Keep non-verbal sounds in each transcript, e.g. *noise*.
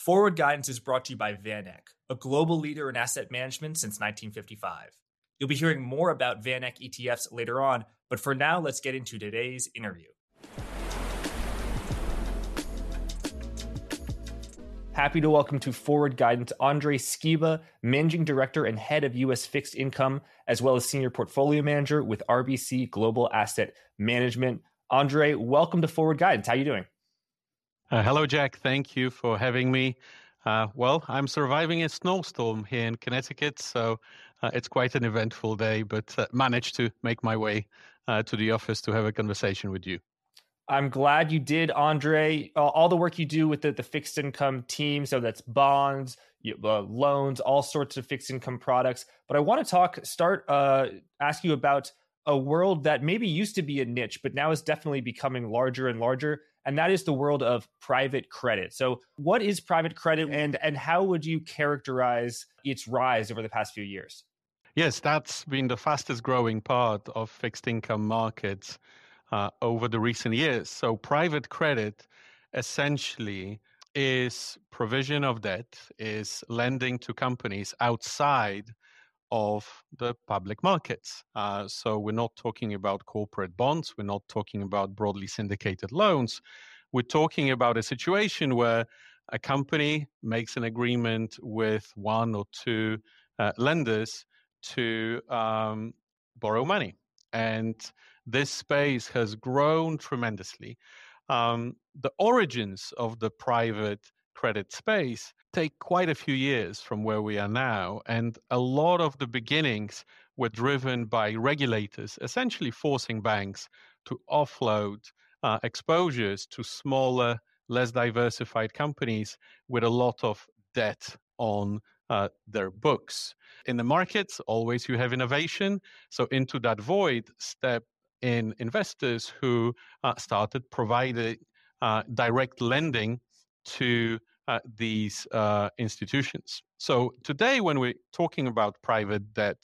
Forward Guidance is brought to you by VanEck, a global leader in asset management since 1955. You'll be hearing more about VanEck ETFs later on, but for now, let's get into today's interview. Happy to welcome to Forward Guidance Andrzej Skiba, Managing Director and Head of U.S. Fixed Income, as well as Senior Portfolio Manager with RBC Global Asset Management. Andrzej, welcome to Forward Guidance. How are you doing? Uh, hello, Jack. Thank you for having me. Uh, well, I'm surviving a snowstorm here in Connecticut, so uh, it's quite an eventful day, but uh, managed to make my way uh, to the office to have a conversation with you. I'm glad you did, Andrzej. all the work you do with the, the fixed income team, so that's bonds, uh, loans, all sorts of fixed income products. But I want to talk, start, ask you about a world that maybe used to be a niche, but now is definitely becoming larger and larger. And that is the world of private credit. So, what is private credit and, and how would you characterize its rise over the past few years? Yes, that's been the fastest growing part of fixed income markets uh, over the recent years. So, private credit essentially is provision of debt, is lending to companies outside of the public markets. Uh, so we're not talking about corporate bonds, we're not talking about broadly syndicated loans. We're talking about a situation where a company makes an agreement with one or two uh, lenders to um, borrow money. And this space has grown tremendously. Um, the origins of the private credit space take quite a few years from where we are now. And a lot of the beginnings were driven by regulators, essentially forcing banks to offload uh, exposures to smaller, less diversified companies with a lot of debt on uh, their books. In the markets, always you have innovation. So, into that void step in investors who uh, started providing uh, direct lending to uh, these uh, institutions. So today, when we're talking about private debt,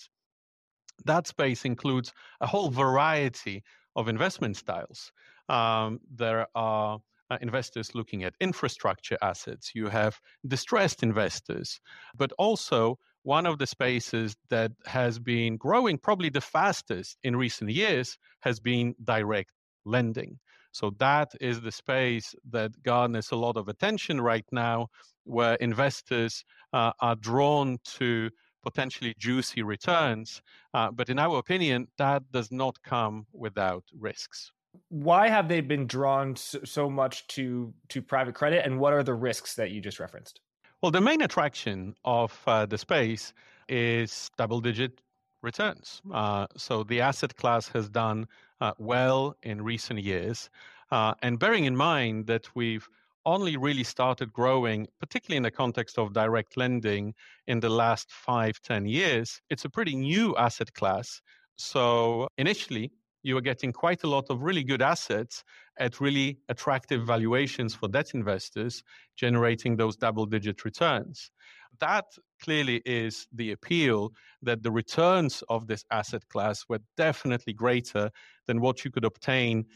that space includes a whole variety of investment styles. Um, there are uh, investors looking at infrastructure assets, you have distressed investors, but also one of the spaces that has been growing probably the fastest in recent years has been direct lending. So that is the space that garners a lot of attention right now, where investors uh, are drawn to potentially juicy returns. Uh, but in our opinion, that does not come without risks. Why have they been drawn so much to to private credit, and what are the risks that you just referenced? Well, the main attraction of uh, the space is double digit returns. Uh, so the asset class has done uh, well in recent years. Uh, and bearing in mind that we've only really started growing, particularly in the context of direct lending in the last five, ten years, it's a pretty new asset class. So initially, you were getting quite a lot of really good assets at really attractive valuations for debt investors, generating those double digit returns. That clearly is the appeal that the returns of this asset class were definitely greater than what you could obtain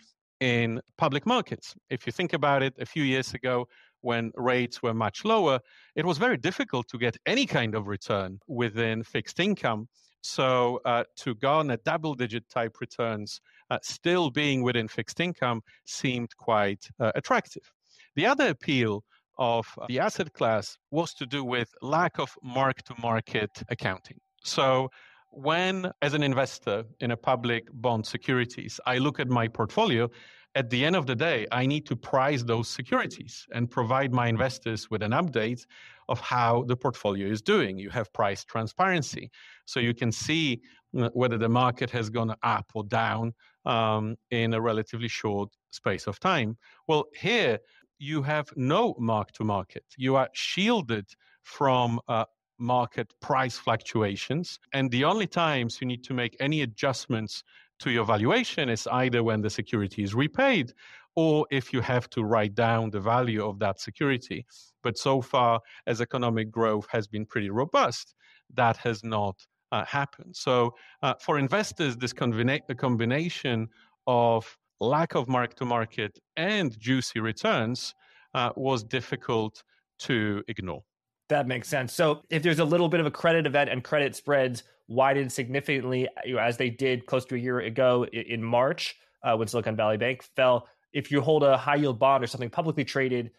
in public markets. If you think about it, a few years ago, when rates were much lower, it was very difficult to get any kind of return within fixed income. So, uh, to garner double digit type returns, uh, still being within fixed income, seemed quite uh, attractive. The other appeal of the asset class was to do with lack of mark to market accounting. So, when, as an investor in a public bond securities, I look at my portfolio, at the end of the day, I need to price those securities and provide my investors with an update of how the portfolio is doing. You have price transparency, so you can see uh, whether the market has gone up or down um, in a relatively short space of time. Well, here you have no mark to market. You are shielded from uh, market price fluctuations. And the only times you need to make any adjustments to your valuation is either when the security is repaid or if you have to write down the value of that security. But so far, as economic growth has been pretty robust, that has not uh, happened. So, uh, for investors, this combina- combination of lack of mark to market and juicy returns uh, was difficult to ignore. That makes sense. So if there's a little bit of a credit event and credit spreads widen significantly, as they did close to a year ago in March uh, when Silicon Valley Bank fell, if you hold a high yield bond or something publicly traded,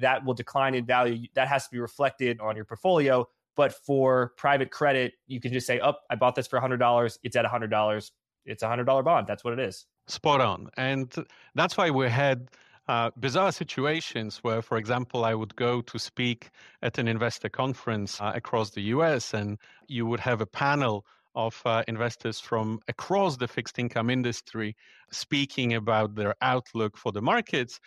that will decline in value. That has to be reflected on your portfolio. But for private credit, you can just say, "Oh, I bought this for hundred dollars. It's at hundred dollars. It's a hundred dollar bond. That's what it is." Spot on, and that's why we had uh, bizarre situations where, for example, I would go to speak at an investor conference uh, across the US, and you would have a panel of uh, investors from across the fixed income industry speaking about their outlook for the markets.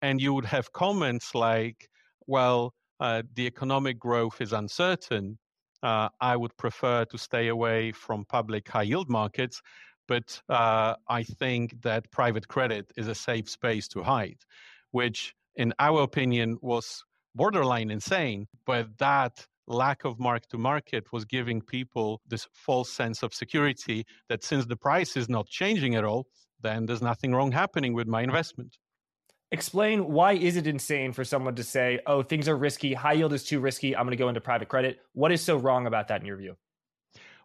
And you would have comments like, well, uh, the economic growth is uncertain. Uh, I would prefer to stay away from public high yield markets but uh, I think that private credit is a safe space to hide, which, in our opinion, was borderline insane. But that lack of mark to market was giving people this false sense of security that since the price is not changing at all, then there's nothing wrong happening with my investment. Explain why is it insane for someone to say, "Oh, things are risky, high yield is too risky, I'm going to go into private credit." What is so wrong about that in your view?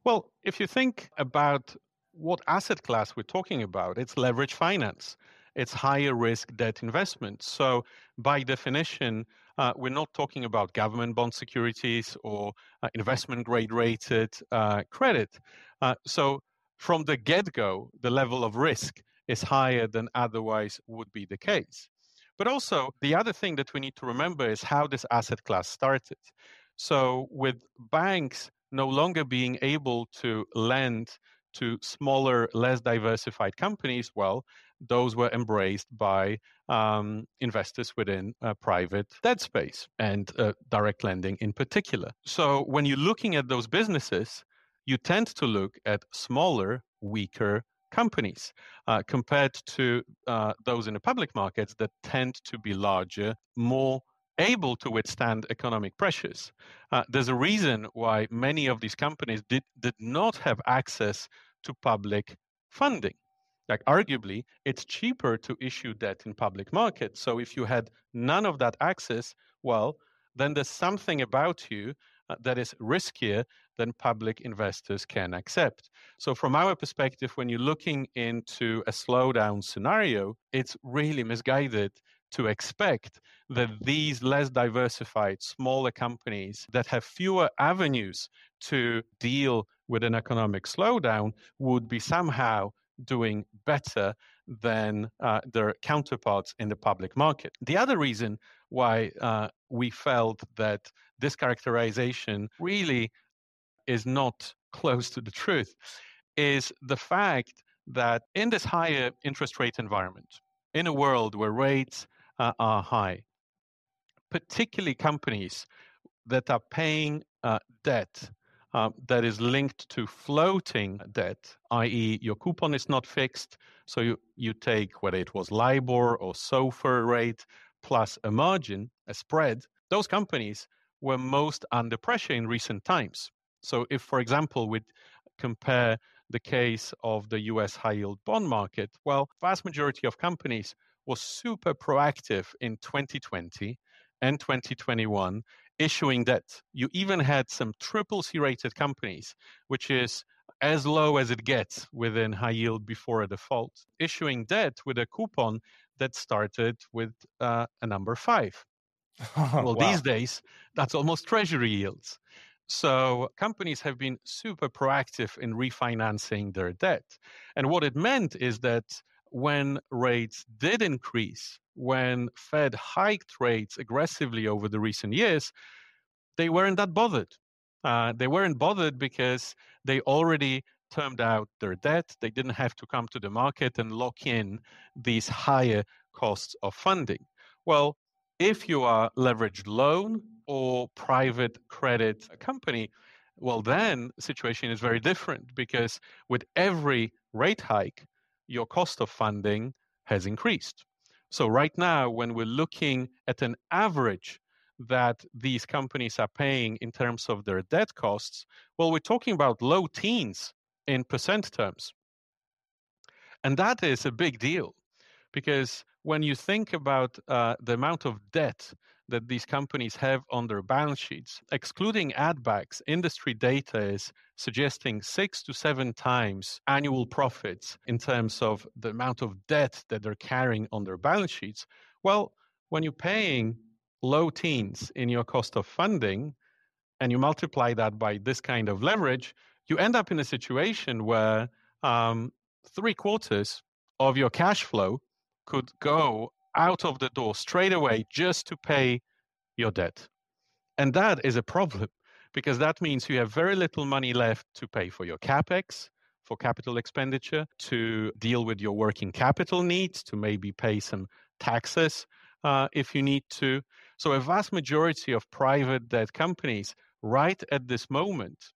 Well, if you think about what asset class we're talking about. It's leverage finance. It's higher risk debt investment. So, by definition, uh, we're not talking about government bond securities or uh, investment grade rated uh, credit. Uh, so, from the get go, the level of risk is higher than otherwise would be the case. But also, the other thing that we need to remember is how this asset class started. So, with banks no longer being able to lend to smaller, less diversified companies, well, those were embraced by um, investors within private debt space and uh, direct lending in particular. So when you're looking at those businesses, you tend to look at smaller, weaker companies uh, compared to uh, those in the public markets that tend to be larger, more able to withstand economic pressures. Uh, there's a reason why many of these companies did, did not have access to public funding. Like arguably, it's cheaper to issue debt in public markets. So if you had none of that access, well, then there's something about you uh, that is riskier than public investors can accept. So, from our perspective, when you're looking into a slowdown scenario, it's really misguided to expect that these less diversified, smaller companies that have fewer avenues to deal with an economic slowdown would be somehow doing better than uh, their counterparts in the public market. The other reason why uh, we felt that this characterization really is not close to the truth is the fact that in this higher interest rate environment, in a world where rates uh, are high, particularly companies that are paying uh, debt uh, that is linked to floating debt, i.e., your coupon is not fixed. So you, you take whether it was LIBOR or SOFR rate plus a margin, a spread. Those companies were most under pressure in recent times. So if, for example, we compare the case of the US high yield bond market, well, vast majority of companies was super proactive in 2020 and 2021 issuing debt. You even had some triple C rated companies, which is as low as it gets within high yield before a default, issuing debt with a coupon that started with uh, a number five. *laughs* well, wow. these days, that's almost treasury yields. So companies have been super proactive in refinancing their debt. And what it meant is that when rates did increase, when Fed hiked rates aggressively over the recent years, they weren't that bothered. Uh, they weren't bothered because they already termed out their debt. They didn't have to come to the market and lock in these higher costs of funding. Well, if you are leveraged loan or private credit company, well, then the situation is very different because with every rate hike, your cost of funding has increased. So, right now, when we're looking at an average that these companies are paying in terms of their debt costs, well, we're talking about low teens in percent terms. And that is a big deal because when you think about uh, the amount of debt that these companies have on their balance sheets, excluding add backs, industry data is suggesting six to seven times annual profits in terms of the amount of debt that they're carrying on their balance sheets. Well, when you're paying low teens in your cost of funding and you multiply that by this kind of leverage, you end up in a situation where um, three quarters of your cash flow could go out of the door straight away just to pay your debt. And that is a problem because that means you have very little money left to pay for your capex, for capital expenditure, to deal with your working capital needs, to maybe pay some taxes uh, if you need to. So, a vast majority of private debt companies, right at this moment,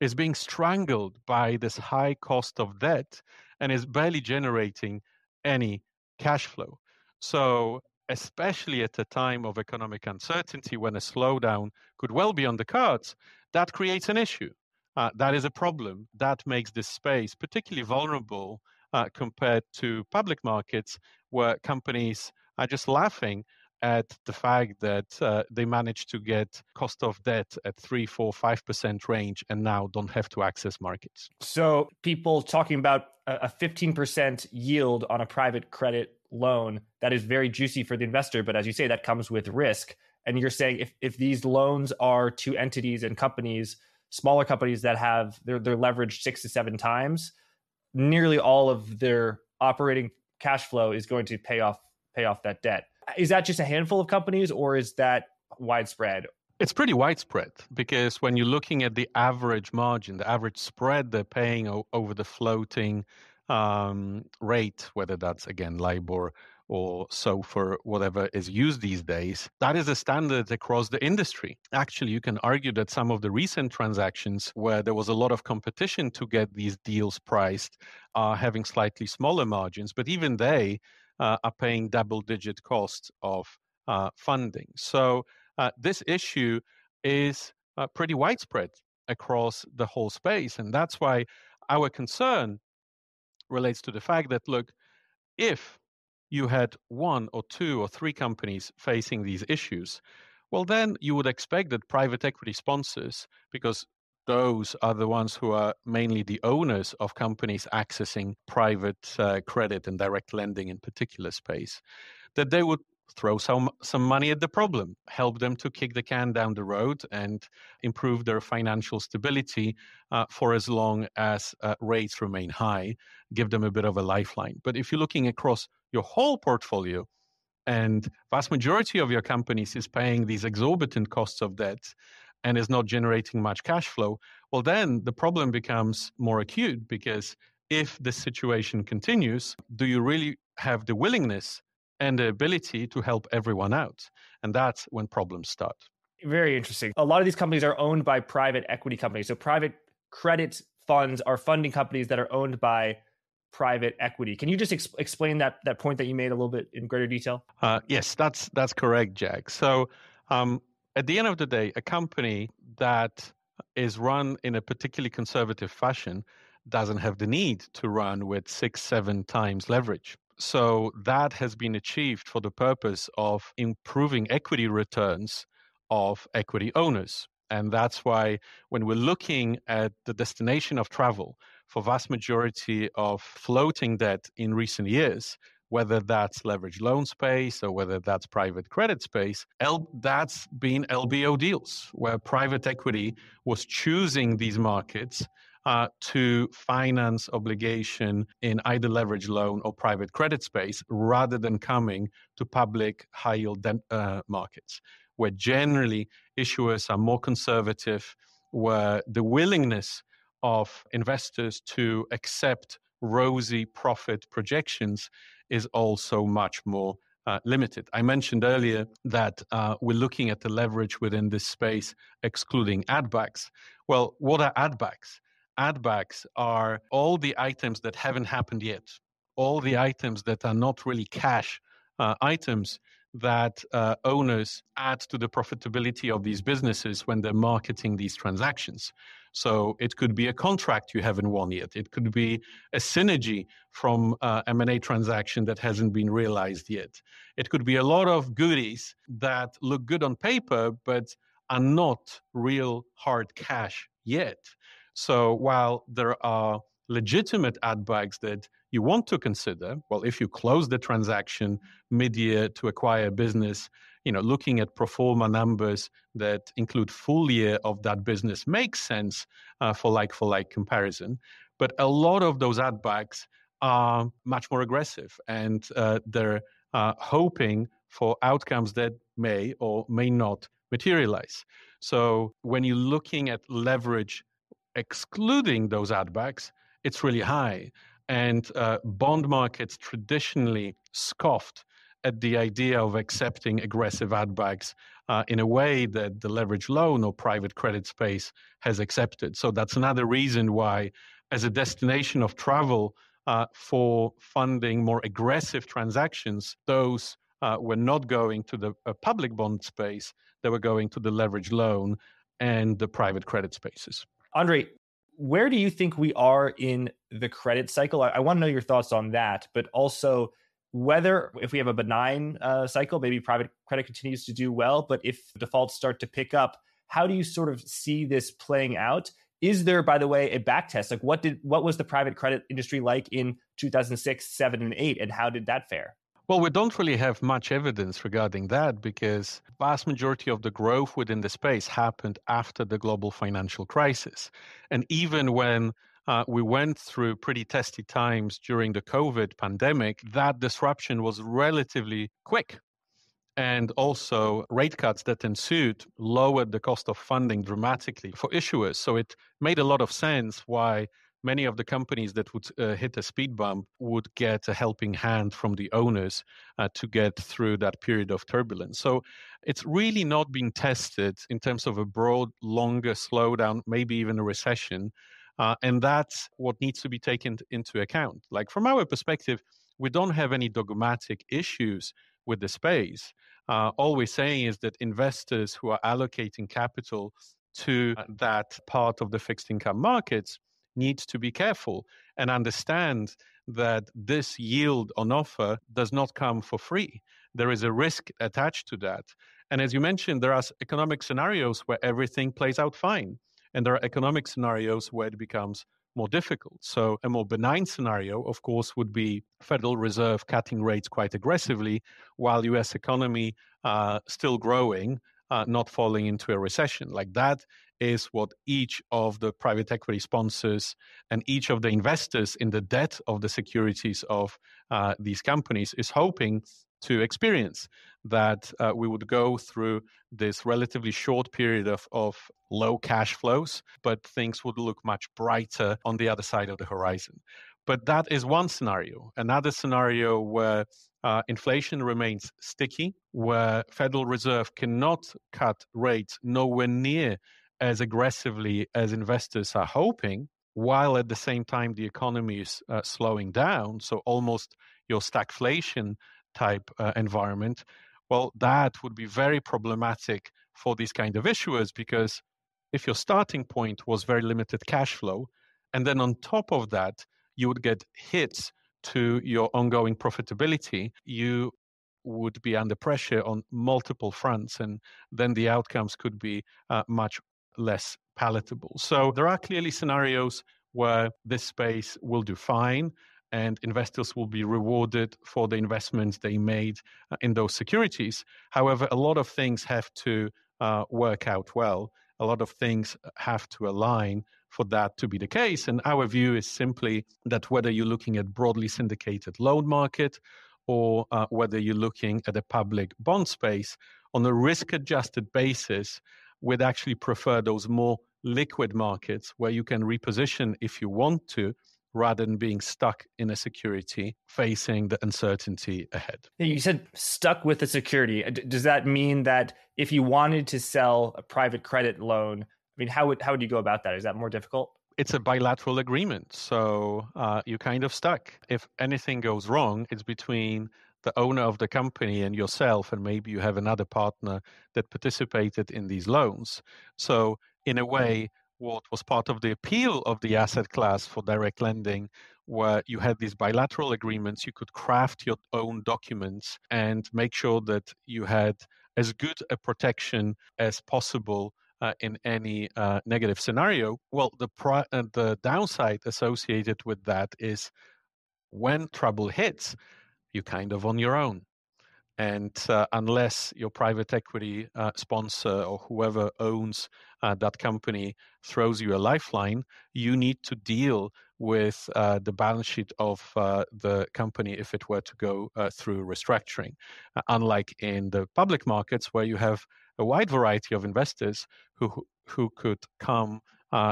is being strangled by this high cost of debt and is barely generating any cash flow. So, especially at a time of economic uncertainty when a slowdown could well be on the cards, that creates an issue. Uh, that is a problem. That makes this space particularly vulnerable uh, compared to public markets where companies are just laughing at the fact that uh, they managed to get cost of debt at three, four, five percent range and now don't have to access markets. So people talking about a 15% yield on a private credit loan that is very juicy for the investor but as you say that comes with risk. And you're saying if, if these loans are to entities and companies smaller companies that have they're, they're leveraged six to seven times nearly all of their operating cash flow is going to pay off pay off that debt. Is that just a handful of companies or is that widespread? It's pretty widespread because when you're looking at the average margin the average spread they're paying over the floating um, rate, whether that's again LIBOR or SOFR, whatever is used these days, that is a standard across the industry. Actually, you can argue that some of the recent transactions where there was a lot of competition to get these deals priced are having slightly smaller margins, but even they uh, are paying double digit costs of uh, funding. So uh, this issue is uh, pretty widespread across the whole space. And that's why our concern relates to the fact that, look, if you had one or two or three companies facing these issues, well, then you would expect that private equity sponsors, because those are the ones who are mainly the owners of companies accessing private uh, credit and direct lending in particular space, that they would throw some some money at the problem, help them to kick the can down the road and improve their financial stability uh, for as long as uh, rates remain high, give them a bit of a lifeline. But if you're looking across your whole portfolio, and vast majority of your companies is paying these exorbitant costs of debt and is not generating much cash flow, well, then the problem becomes more acute because if this situation continues, do you really have the willingness and the ability to help everyone out. And that's when problems start. Very interesting. A lot of these companies are owned by private equity companies. So private credit funds are funding companies that are owned by private equity. Can you just ex- explain that that point that you made a little bit in greater detail? Uh, yes, that's that's correct, Jack. So um, at the end of the day, a company that is run in a particularly conservative fashion doesn't have the need to run with six, seven times leverage. So that has been achieved for the purpose of improving equity returns of equity owners. And that's why when we're looking at the destination of travel for vast majority of floating debt in recent years, whether that's leveraged loan space or whether that's private credit space, L- that's been LBO deals where private equity was choosing these markets uh, to finance obligation in either leverage loan or private credit space rather than coming to public high yield uh, markets, where generally issuers are more conservative, where the willingness of investors to accept rosy profit projections is also much more uh, limited. I mentioned earlier that uh, we're looking at the leverage within this space, excluding add backs. Well, what are add backs? Add backs are all the items that haven't happened yet, all the items that are not really cash uh, items that uh, owners add to the profitability of these businesses when they're marketing these transactions. So it could be a contract you haven't won yet. It could be a synergy from uh, M&A transaction that hasn't been realized yet. It could be a lot of goodies that look good on paper but are not real hard cash yet. So while there are legitimate add backs that you want to consider, well, if you close the transaction mid-year to acquire a business, you know, looking at pro forma numbers that include full year of that business makes sense uh, for like for like comparison. But a lot of those add backs are much more aggressive, and uh, they're uh, hoping for outcomes that may or may not materialize. So when you're looking at leverage excluding those add backs, it's really high. And uh, bond markets traditionally scoffed at the idea of accepting aggressive add backs uh, in a way that the leverage loan or private credit space has accepted. So that's another reason why, as a destination of travel uh, for funding more aggressive transactions, those uh, were not going to the uh, public bond space, they were going to the leverage loan and the private credit spaces. Andrzej, where do you think we are in the credit cycle? I, I want to know your thoughts on that, but also whether if we have a benign uh, cycle, maybe private credit continues to do well, but if defaults start to pick up, how do you sort of see this playing out? Is there, by the way, a back test? Like what did what was the private credit industry like in 2006, 7, and 8, and how did that fare? Well, we don't really have much evidence regarding that because vast majority of the growth within the space happened after the global financial crisis. And even when uh, we went through pretty testy times during the COVID pandemic, that disruption was relatively quick. And also, rate cuts that ensued lowered the cost of funding dramatically for issuers. So it made a lot of sense why many of the companies that would uh, hit a speed bump would get a helping hand from the owners uh, to get through that period of turbulence. So it's really not been tested in terms of a broad, longer slowdown, maybe even a recession. Uh, and that's what needs to be taken into account. Like from our perspective, we don't have any dogmatic issues with the space. Uh, all we're saying is that investors who are allocating capital to that part of the fixed income markets needs to be careful and understand that this yield on offer does not come for free. There is a risk attached to that. And as you mentioned, there are economic scenarios where everything plays out fine. And there are economic scenarios where it becomes more difficult. So, a more benign scenario, of course, would be Federal Reserve cutting rates quite aggressively while US economy uh, still growing, uh, not falling into a recession. Like that is what each of the private equity sponsors and each of the investors in the debt of the securities of uh, these companies is hoping to experience that uh, we would go through this relatively short period of, of low cash flows, but things would look much brighter on the other side of the horizon. But that is one scenario. Another scenario where uh, inflation remains sticky, where Federal Reserve cannot cut rates nowhere near as aggressively as investors are hoping, while at the same time the economy is uh, slowing down. So almost your stagflation type uh, environment. Well, that would be very problematic for these kind of issuers because if your starting point was very limited cash flow, and then on top of that, you would get hits to your ongoing profitability, you would be under pressure on multiple fronts, and then the outcomes could be uh, much less palatable. So there are clearly scenarios where this space will do fine and investors will be rewarded for the investments they made uh, in those securities. However, a lot of things have to uh, work out well. A lot of things have to align for that to be the case. And our view is simply that whether you're looking at broadly syndicated loan market or uh, whether you're looking at a public bond space on a risk adjusted basis, we'd actually prefer those more liquid markets where you can reposition if you want to rather than being stuck in a security facing the uncertainty ahead. You said stuck with the security. Does that mean that if you wanted to sell a private credit loan, I mean, how would how would you go about that? Is that more difficult? It's a bilateral agreement, so uh, you're kind of stuck. If anything goes wrong, it's between the owner of the company and yourself, and maybe you have another partner that participated in these loans. So, in a way, what was part of the appeal of the asset class for direct lending where you had these bilateral agreements you could craft your own documents and make sure that you had as good a protection as possible uh, in any uh, negative scenario well the pri- uh, the downside associated with that is when trouble hits you're kind of on your own and uh, unless your private equity uh, sponsor or whoever owns uh, that company throws you a lifeline, you need to deal with uh, the balance sheet of uh, the company if it were to go uh, through restructuring. unlike in the public markets, where you have a wide variety of investors who who could come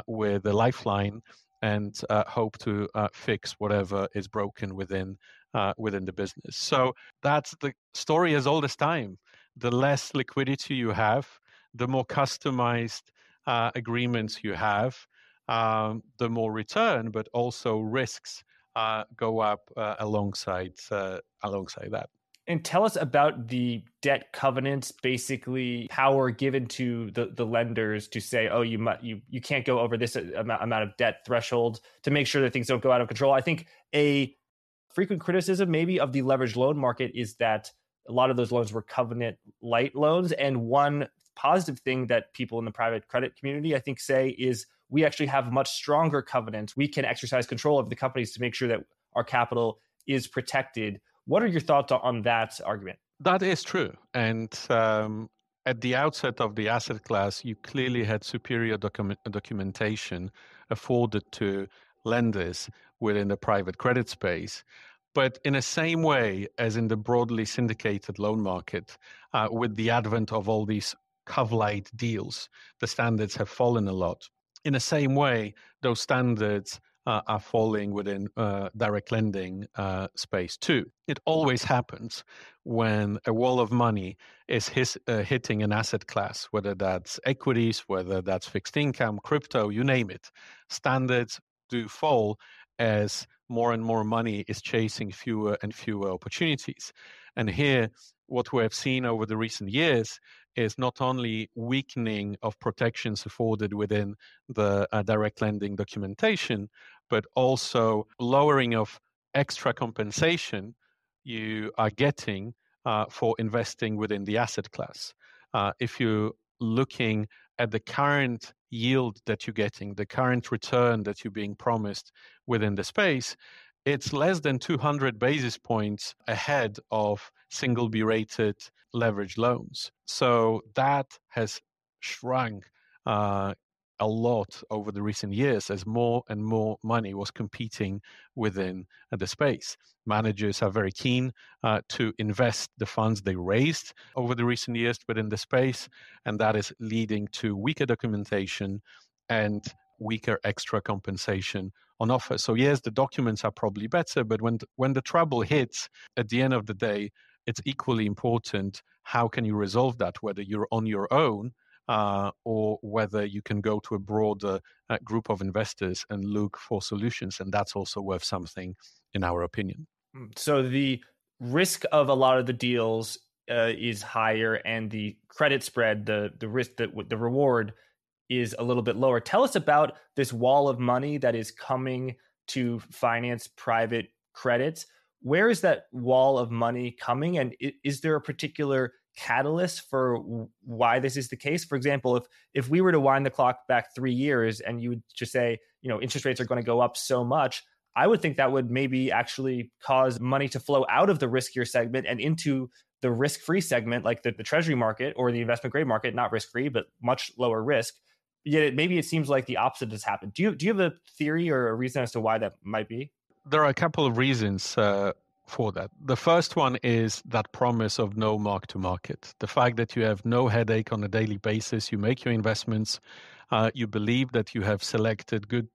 with a lifeline and hope to fix whatever is broken within uh, within the business. So that's the story as old as time. The less liquidity you have, the more customized uh, agreements you have, um, the more return, but also risks uh, go up uh, alongside uh, alongside that. And tell us about the debt covenants, basically power given to the, the lenders to say, oh, you you you can't go over this amount, amount of debt threshold to make sure that things don't go out of control. I think a frequent criticism maybe of the leveraged loan market is that a lot of those loans were covenant light loans. And one positive thing that people in the private credit community, I think, say is we actually have much stronger covenants. We can exercise control of the companies to make sure that our capital is protected. What are your thoughts on that argument? That is true. And um, at the outset of the asset class, you clearly had superior document- documentation afforded to lenders within the private credit space. But in the same way as in the broadly syndicated loan market, uh, with the advent of all these cov-lite deals, the standards have fallen a lot. In the same way, those standards uh, are falling within uh, direct lending uh, space too. It always happens when a wall of money is his, uh, hitting an asset class, whether that's equities, whether that's fixed income, crypto, you name it. Standards do fall as more and more money is chasing fewer and fewer opportunities. And here, what we have seen over the recent years is not only weakening of protections afforded within the uh, direct lending documentation, but also lowering of extra compensation you are getting uh, for investing within the asset class. Uh, if you're looking at the current yield that you're getting, the current return that you're being promised within the space, it's less than 200 basis points ahead of single B rated leveraged loans. So that has shrunk uh, a lot over the recent years as more and more money was competing within uh, the space. Managers are very keen uh, to invest the funds they raised over the recent years within the space, and that is leading to weaker documentation and weaker extra compensation on offer. So yes, the documents are probably better, but when when the trouble hits, at the end of the day, it's equally important how can you resolve that, whether you're on your own uh, or whether you can go to a broader uh, group of investors and look for solutions. And that's also worth something, in our opinion. Mm, so the risk of a lot of the deals uh, is higher, and the credit spread, the the risk that the reward is a little bit lower. Tell us about this wall of money that is coming to finance private credits. Where is that wall of money coming, and is there a particular catalyst for why this is the case. For example if if we were to wind the clock back 3 years and you would just say you know interest rates are going to go up so much i would think that would maybe actually cause money to flow out of the riskier segment and into the risk free segment like the, the treasury market or the investment grade market not risk free but much lower risk. Yet it, maybe it seems like the opposite has happened. Do you do you have a theory or a reason as to why that might be? There are a couple of reasons uh, for that. The first one is that promise of no mark to market. The fact that you have no headache on a daily basis, you make your investments, uh, you believe that you have selected good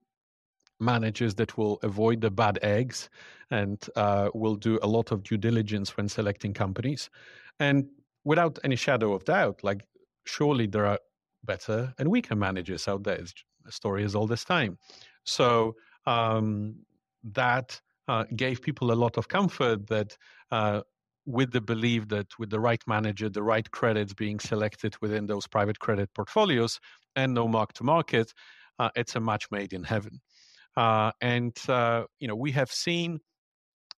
managers that will avoid the bad eggs and uh, will do a lot of due diligence when selecting companies. And without any shadow of doubt, like surely there are better and weaker managers out there. The story is all this time. So um, that uh, gave people a lot of comfort that uh, with the belief that with the right manager, the right credits being selected within those private credit portfolios, and no mark to market, uh, it's a match made in heaven. Uh, and uh, you know we have seen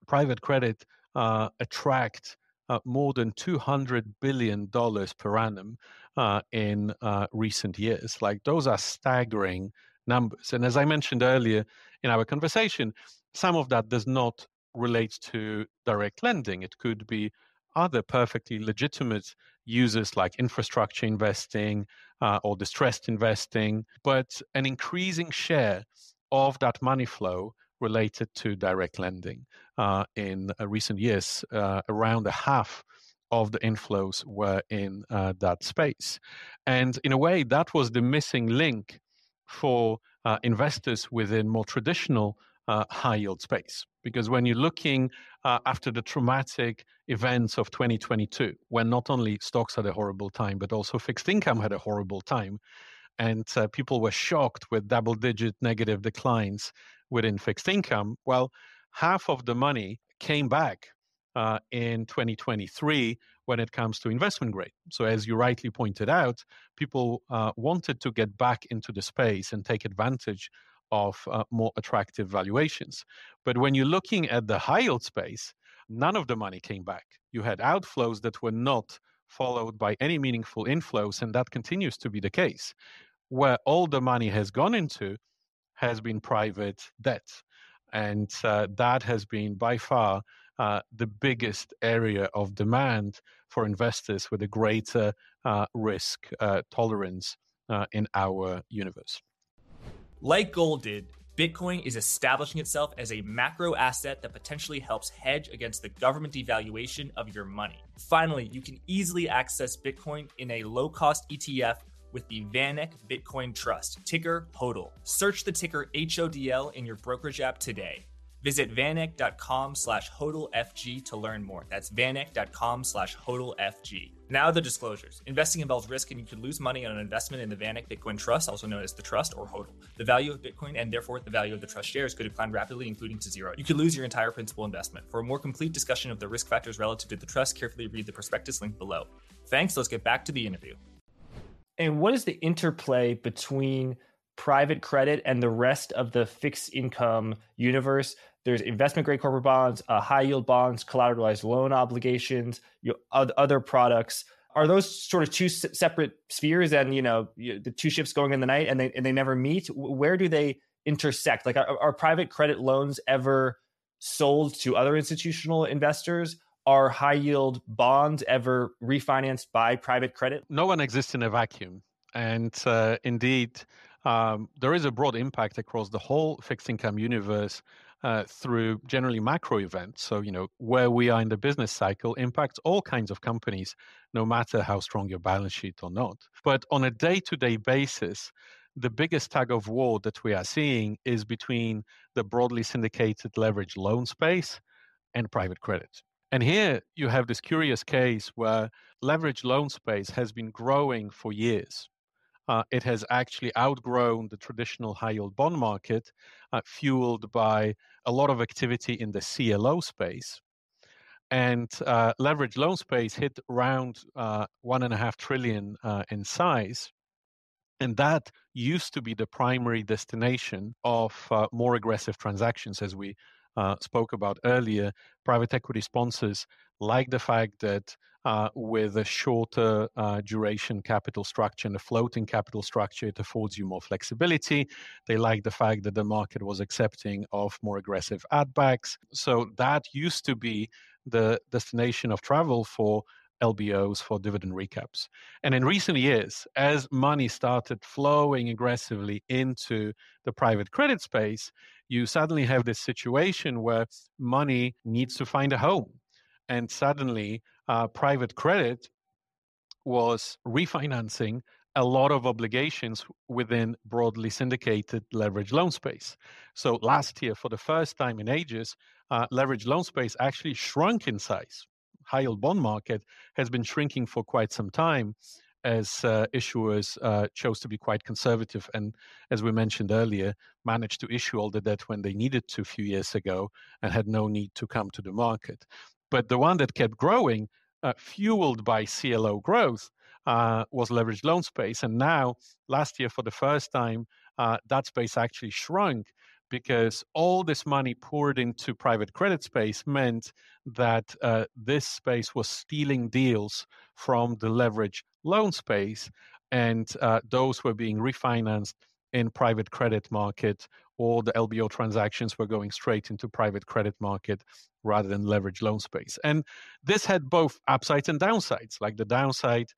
private credit uh, attract uh, more than 200 billion dollars per annum uh, in recent years. Like those are staggering numbers. And as I mentioned earlier in our conversation, some of that does not relate to direct lending. It could be other perfectly legitimate uses like infrastructure investing uh, or distressed investing, but an increasing share of that money flow related to direct lending. Uh, in uh, recent years, uh, around a half of the inflows were in uh, that space. And in a way, that was the missing link for uh, investors within more traditional uh, high yield space. Because when you're looking uh, after the traumatic events of 2022, when not only stocks had a horrible time, but also fixed income had a horrible time, and uh, people were shocked with double digit negative declines within fixed income, well, half of the money came back uh, in 2023 when it comes to investment grade. So, as you rightly pointed out, people uh, wanted to get back into the space and take advantage of uh, more attractive valuations. But when you're looking at the high yield space, none of the money came back. You had outflows that were not followed by any meaningful inflows, and that continues to be the case. Where all the money has gone into has been private debt. And uh, that has been by far uh, the biggest area of demand for investors with a greater uh, risk uh, tolerance uh, in our universe. Like gold did, Bitcoin is establishing itself as a macro asset that potentially helps hedge against the government devaluation of your money. Finally, you can easily access Bitcoin in a low cost ETF with the VanEck Bitcoin Trust, ticker HODL. Search the ticker HODL in your brokerage app today. Visit vaneck.com slash hodlfg to learn more. That's vaneck.com slash hodlfg. Now the disclosures. Investing involves risk and you could lose money on an investment in the VanEck Bitcoin Trust, also known as the Trust or HODL. The value of Bitcoin and therefore the value of the Trust shares could decline rapidly, including to zero. You could lose your entire principal investment. For a more complete discussion of the risk factors relative to the trust, carefully read the prospectus link below. Thanks. Let's get back to the interview. And what is the interplay between private credit and the rest of the fixed income universe. There's investment grade corporate bonds, uh, high yield bonds, collateralized loan obligations, you know, other products. Are those sort of two separate spheres, and you know the two ships going in the night, and they and they never meet? Where do they intersect? Like, are, are private credit loans ever sold to other institutional investors? Are high yield bonds ever refinanced by private credit? No one exists in a vacuum, and uh, indeed, um, there is a broad impact across the whole fixed income universe uh, through generally macro events. So, you know, where we are in the business cycle impacts all kinds of companies, no matter how strong your balance sheet or not. But on a day to day basis, the biggest tug of war that we are seeing is between the broadly syndicated leverage loan space and private credit. And here you have this curious case where leverage loan space has been growing for years uh, it has actually outgrown the traditional high yield bond market, uh, fueled by a lot of activity in the CLO space. And uh, leverage loan space hit around uh, one and a half trillion uh, in size. And that used to be the primary destination of uh, more aggressive transactions, as we spoke about earlier. Private equity sponsors like the fact that uh, with a shorter uh, duration capital structure and a floating capital structure, it affords you more flexibility. They like the fact that the market was accepting of more aggressive add backs. So that used to be the destination of travel for LBOs for dividend recaps. And in recent years, as money started flowing aggressively into the private credit space, you suddenly have this situation where money needs to find a home. And suddenly, uh, private credit was refinancing a lot of obligations within broadly syndicated leverage loan space. So last year, for the first time in ages, uh, leverage loan space actually shrunk in size. High yield bond market has been shrinking for quite some time as uh, issuers uh, chose to be quite conservative and, as we mentioned earlier, managed to issue all the debt when they needed to a few years ago and had no need to come to the market. But the one that kept growing, uh, fueled by CLO growth, uh, was leveraged loan space. And now, last year, for the first time, uh, that space actually shrunk because all this money poured into private credit space meant that uh, this space was stealing deals from the leverage loan space, and uh, those were being refinanced in private credit market or the LBO transactions were going straight into private credit market rather than leverage loan space. And this had both upsides and downsides. Like the downside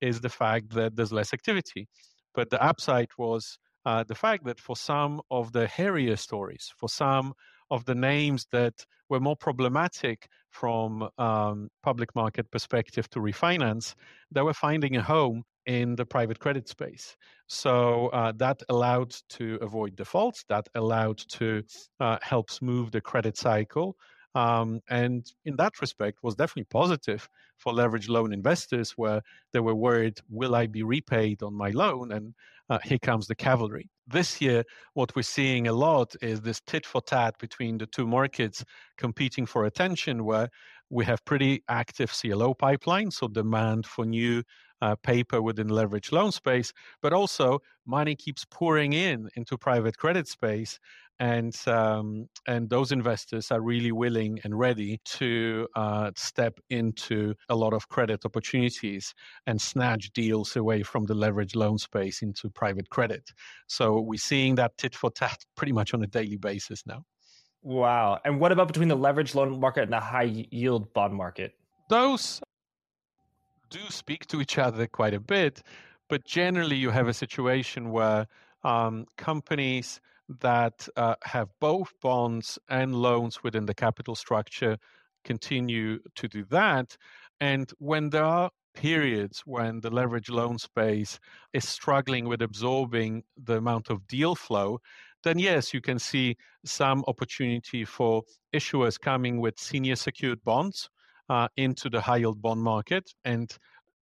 is the fact that there's less activity, but the upside was uh, the fact that for some of the hairier stories, for some of the names that were more problematic from um, public market perspective to refinance, they were finding a home in the private credit space. So uh, that allowed to avoid defaults, that allowed to uh, help smooth the credit cycle. Um, and in that respect was definitely positive for leverage loan investors where they were worried will i be repaid on my loan and uh, here comes the cavalry this year what we're seeing a lot is this tit for tat between the two markets competing for attention where we have pretty active clo pipeline so demand for new uh, paper within leverage loan space, but also money keeps pouring in into private credit space, and um, and those investors are really willing and ready to uh, step into a lot of credit opportunities and snatch deals away from the leverage loan space into private credit. So we're seeing that tit for tat *laughs* pretty much on a daily basis now. Wow! And what about between the leverage loan market and the high yield bond market? Those do speak to each other quite a bit, but generally you have a situation where um, companies that uh, have both bonds and loans within the capital structure continue to do that. And when there are periods when the leverage loan space is struggling with absorbing the amount of deal flow, then yes, you can see some opportunity for issuers coming with senior secured bonds uh, into the high yield bond market and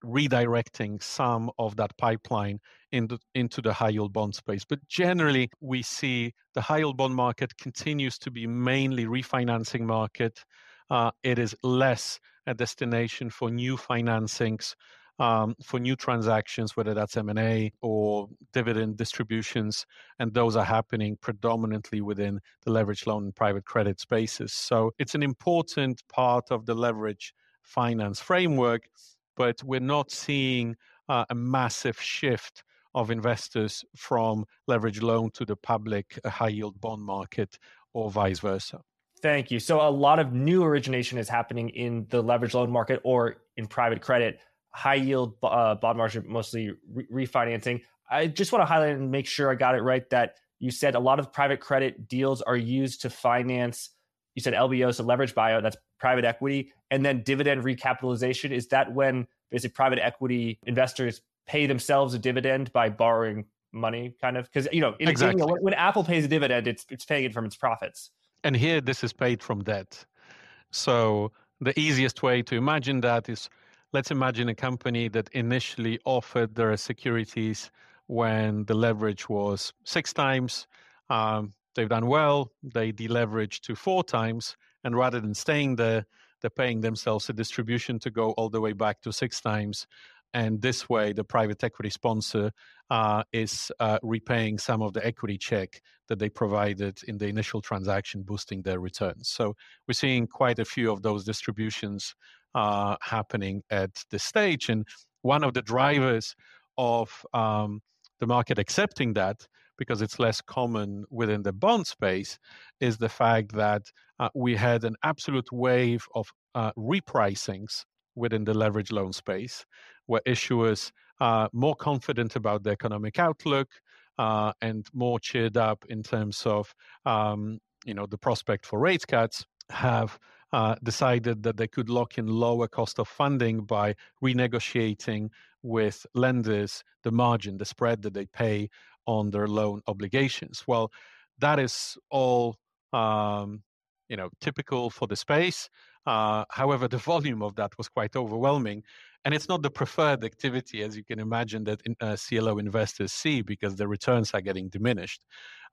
redirecting some of that pipeline into, into the high yield bond space. But generally, we see the high yield bond market continues to be mainly refinancing market. Uh, it is less a destination for new financings, um, for new transactions, whether that's M&A or dividend distributions, and those are happening predominantly within the leverage loan and private credit spaces. So it's an important part of the leverage finance framework, but we're not seeing uh, a massive shift of investors from leverage loan to the public uh, high yield bond market or vice versa. Thank you. So a lot of new origination is happening in the leverage loan market or in private credit high yield uh, bond market, mostly re- refinancing. I just want to highlight and make sure I got it right that you said a lot of private credit deals are used to finance. You said LBO, so leverage buyout, that's private equity, and then dividend recapitalization. Is that when basically private equity investors pay themselves a dividend by borrowing money, kind of? Because you know, in, exactly. you know, when Apple pays a dividend, it's it's paying it from its profits. And here, this is paid from debt. So the easiest way to imagine that is let's imagine a company that initially offered their securities when the leverage was six times. Um, they've done well, they deleverage to four times, and rather than staying there, they're paying themselves a distribution to go all the way back to six times. And this way, the private equity sponsor uh, is uh, repaying some of the equity check that they provided in the initial transaction, boosting their returns. So we're seeing quite a few of those distributions uh, happening at this stage. And one of the drivers of um, the market accepting that, because it's less common within the bond space, is the fact that uh, we had an absolute wave of uh, repricings within the leverage loan space, where issuers are more confident about the economic outlook uh, and more cheered up in terms of um, you know the prospect for rate cuts have uh, decided that they could lock in lower cost of funding by renegotiating with lenders the margin, the spread that they pay on their loan obligations. Well, that is all um, you know typical for the space. Uh, however, the *laughs* volume of that was quite overwhelming, and it's not the preferred activity, as you can imagine, that in, uh, CLO investors see because the returns are getting diminished.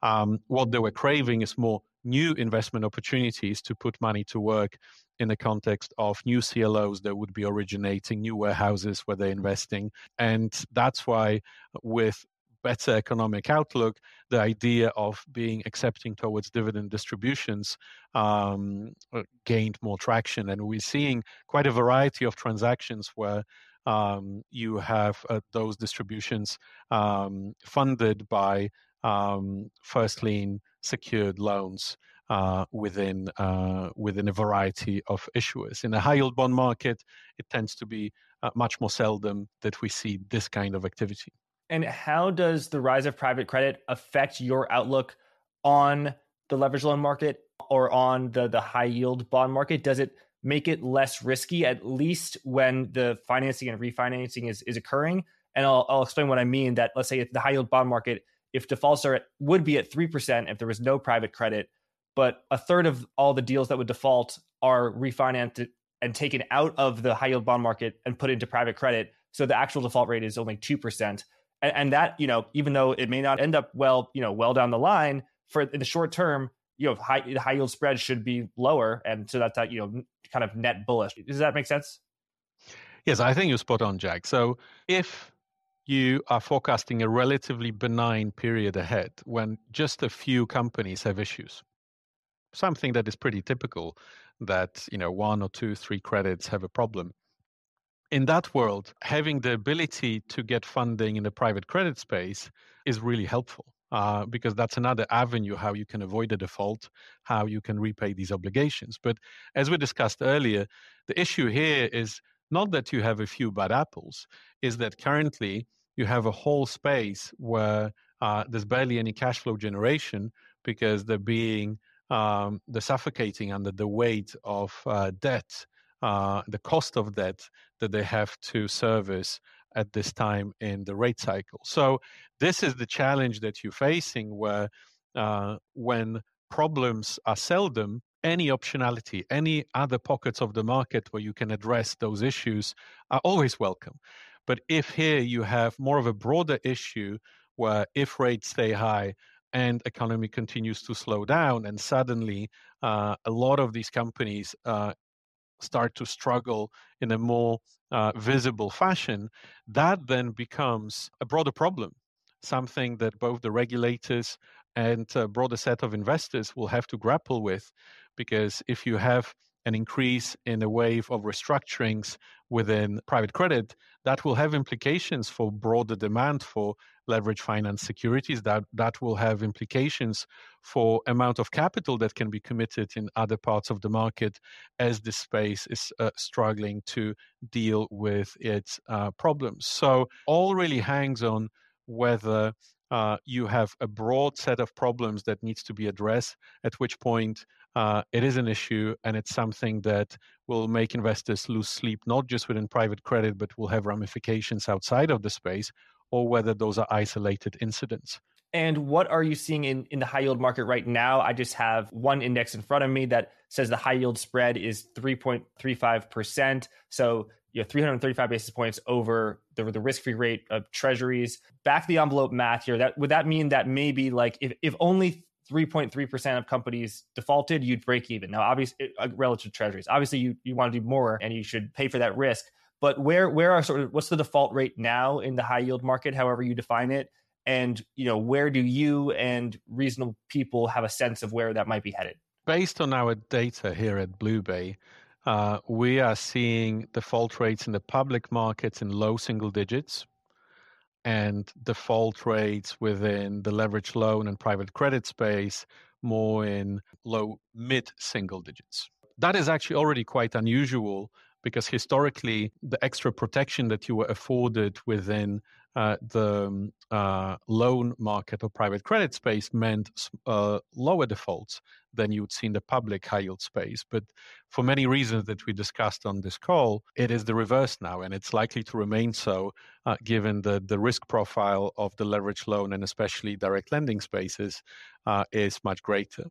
Um, what they were craving is more new investment opportunities to put money to work in the context of new CLOs that would be originating, new warehouses where they're investing. And that's why, with better economic outlook, the idea of being accepting towards dividend distributions um, uh, gained more traction. And we're seeing quite a variety of transactions where um, you have uh, those distributions um, funded by um, first lien secured loans uh, within uh, within a variety of issuers. In the high yield bond market, it tends to be uh, much more seldom that we see this kind of activity. And how does the rise of private credit affect your outlook on the leverage loan market or on the the high yield bond market? Does it make it less risky, at least when the financing and refinancing is, is occurring? And I'll, I'll explain what I mean. That let's say if the high yield bond market, if defaults are at, would be at three percent if there was no private credit, but a third of all the deals that would default are refinanced and taken out of the high yield bond market and put into private credit. So the actual default rate is only two percent. And, and that you know even though it may not end up well you know well down the line for in the short term you know high high yield spread should be lower. And so that's that you know kind of net bullish. Does that make sense? Yes i think you're spot on jack. So if you are forecasting a relatively benign period ahead when just a few companies have issues something that is pretty typical that you know one or two three credits have a problem in that world, having the ability to get funding in the private credit space is really helpful. Uh, because that's another avenue how you can avoid a default, how you can repay these obligations. But as we discussed earlier, the issue here is not that you have a few bad apples, is that currently you have a whole space where uh, there's barely any cash flow generation because they're being um, they're suffocating under the weight of uh, debt uh, the cost of debt that they have to service at this time in the rate cycle. So this is the challenge that you're facing where uh, when problems are seldom, any optionality, any other pockets of the market where you can address those issues are always welcome. But if here you have more of a broader issue where if rates stay high and economy continues to slow down and suddenly uh, a lot of these companies uh, start to struggle in a more uh, visible fashion, that then becomes a broader problem, something that both the regulators and a broader set of investors will have to grapple with. Because if you have an increase in a wave of restructurings within private credit, that will have implications for broader demand for leverage finance securities. That that will have implications for amount of capital that can be committed in other parts of the market as this space is uh, struggling to deal with its uh, problems. So all really hangs on whether uh, you have a broad set of problems that needs to be addressed, at which point uh, it is an issue and it's something that will make investors lose sleep, not just within private credit, but will have ramifications outside of the space, or whether those are isolated incidents. And what are you seeing in, in the high yield market right now? I just have one index in front of me that says the high yield spread is 3.35%. So you know 335 basis points over the, the risk-free rate of treasuries. Back the envelope math here that would that mean that maybe like if, if only 3.3% of companies defaulted you'd break even? Now obviously uh, relative to treasuries obviously you, you want to do more and you should pay for that risk but where where are sort of what's the default rate now in the high yield market however you define it? And you know where do you and reasonable people have a sense of where that might be headed? Based on our data here at BlueBay uh, we are seeing default rates in the public markets in low single digits and default rates within the leverage loan and private credit space more in low mid single digits. That is actually already quite unusual because historically the extra protection that you were afforded within uh, the um, uh, loan market or private credit space meant uh, lower defaults than you would see in the public high yield space. But for many reasons that we discussed on this call, it is the reverse now, and it's likely to remain so uh, given the, the risk profile of the leverage loan and especially direct lending spaces uh, is much greater.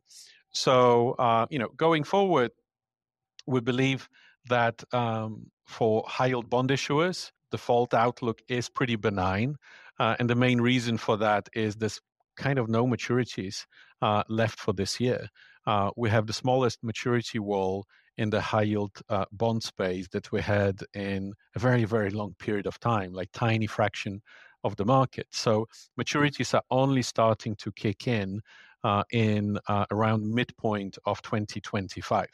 So, uh, you know, going forward, we believe that um, for high yield bond issuers, default outlook is pretty benign. Uh, and the main reason for that is there's kind of no maturities uh, left for this year. uh, we have the smallest maturity wall in the high yield uh, bond space that we had in a very, very long period of time, like tiny fraction of the market. So maturities are only starting to kick in uh, in uh, around midpoint of 2025.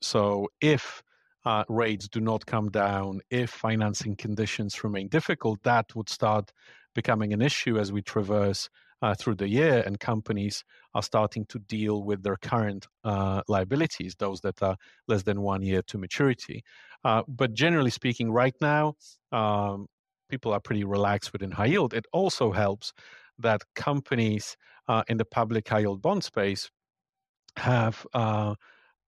So if uh, rates do not come down, if financing conditions remain difficult, that would start becoming an issue as we traverse uh, through the year and companies are starting to deal with their current uh, liabilities, those that are less than one year to maturity. Uh, but generally speaking, right now, um, people are pretty relaxed within high yield. It also helps that companies uh, in the public high yield bond space have uh,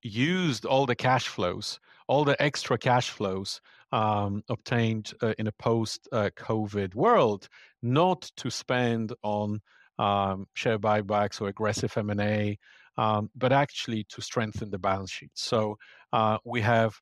used all the cash flows, all the extra cash flows um, obtained uh, in a post COVID world, not to spend on um, share buybacks or aggressive M&A, um, but actually to strengthen the balance sheet. So uh, we have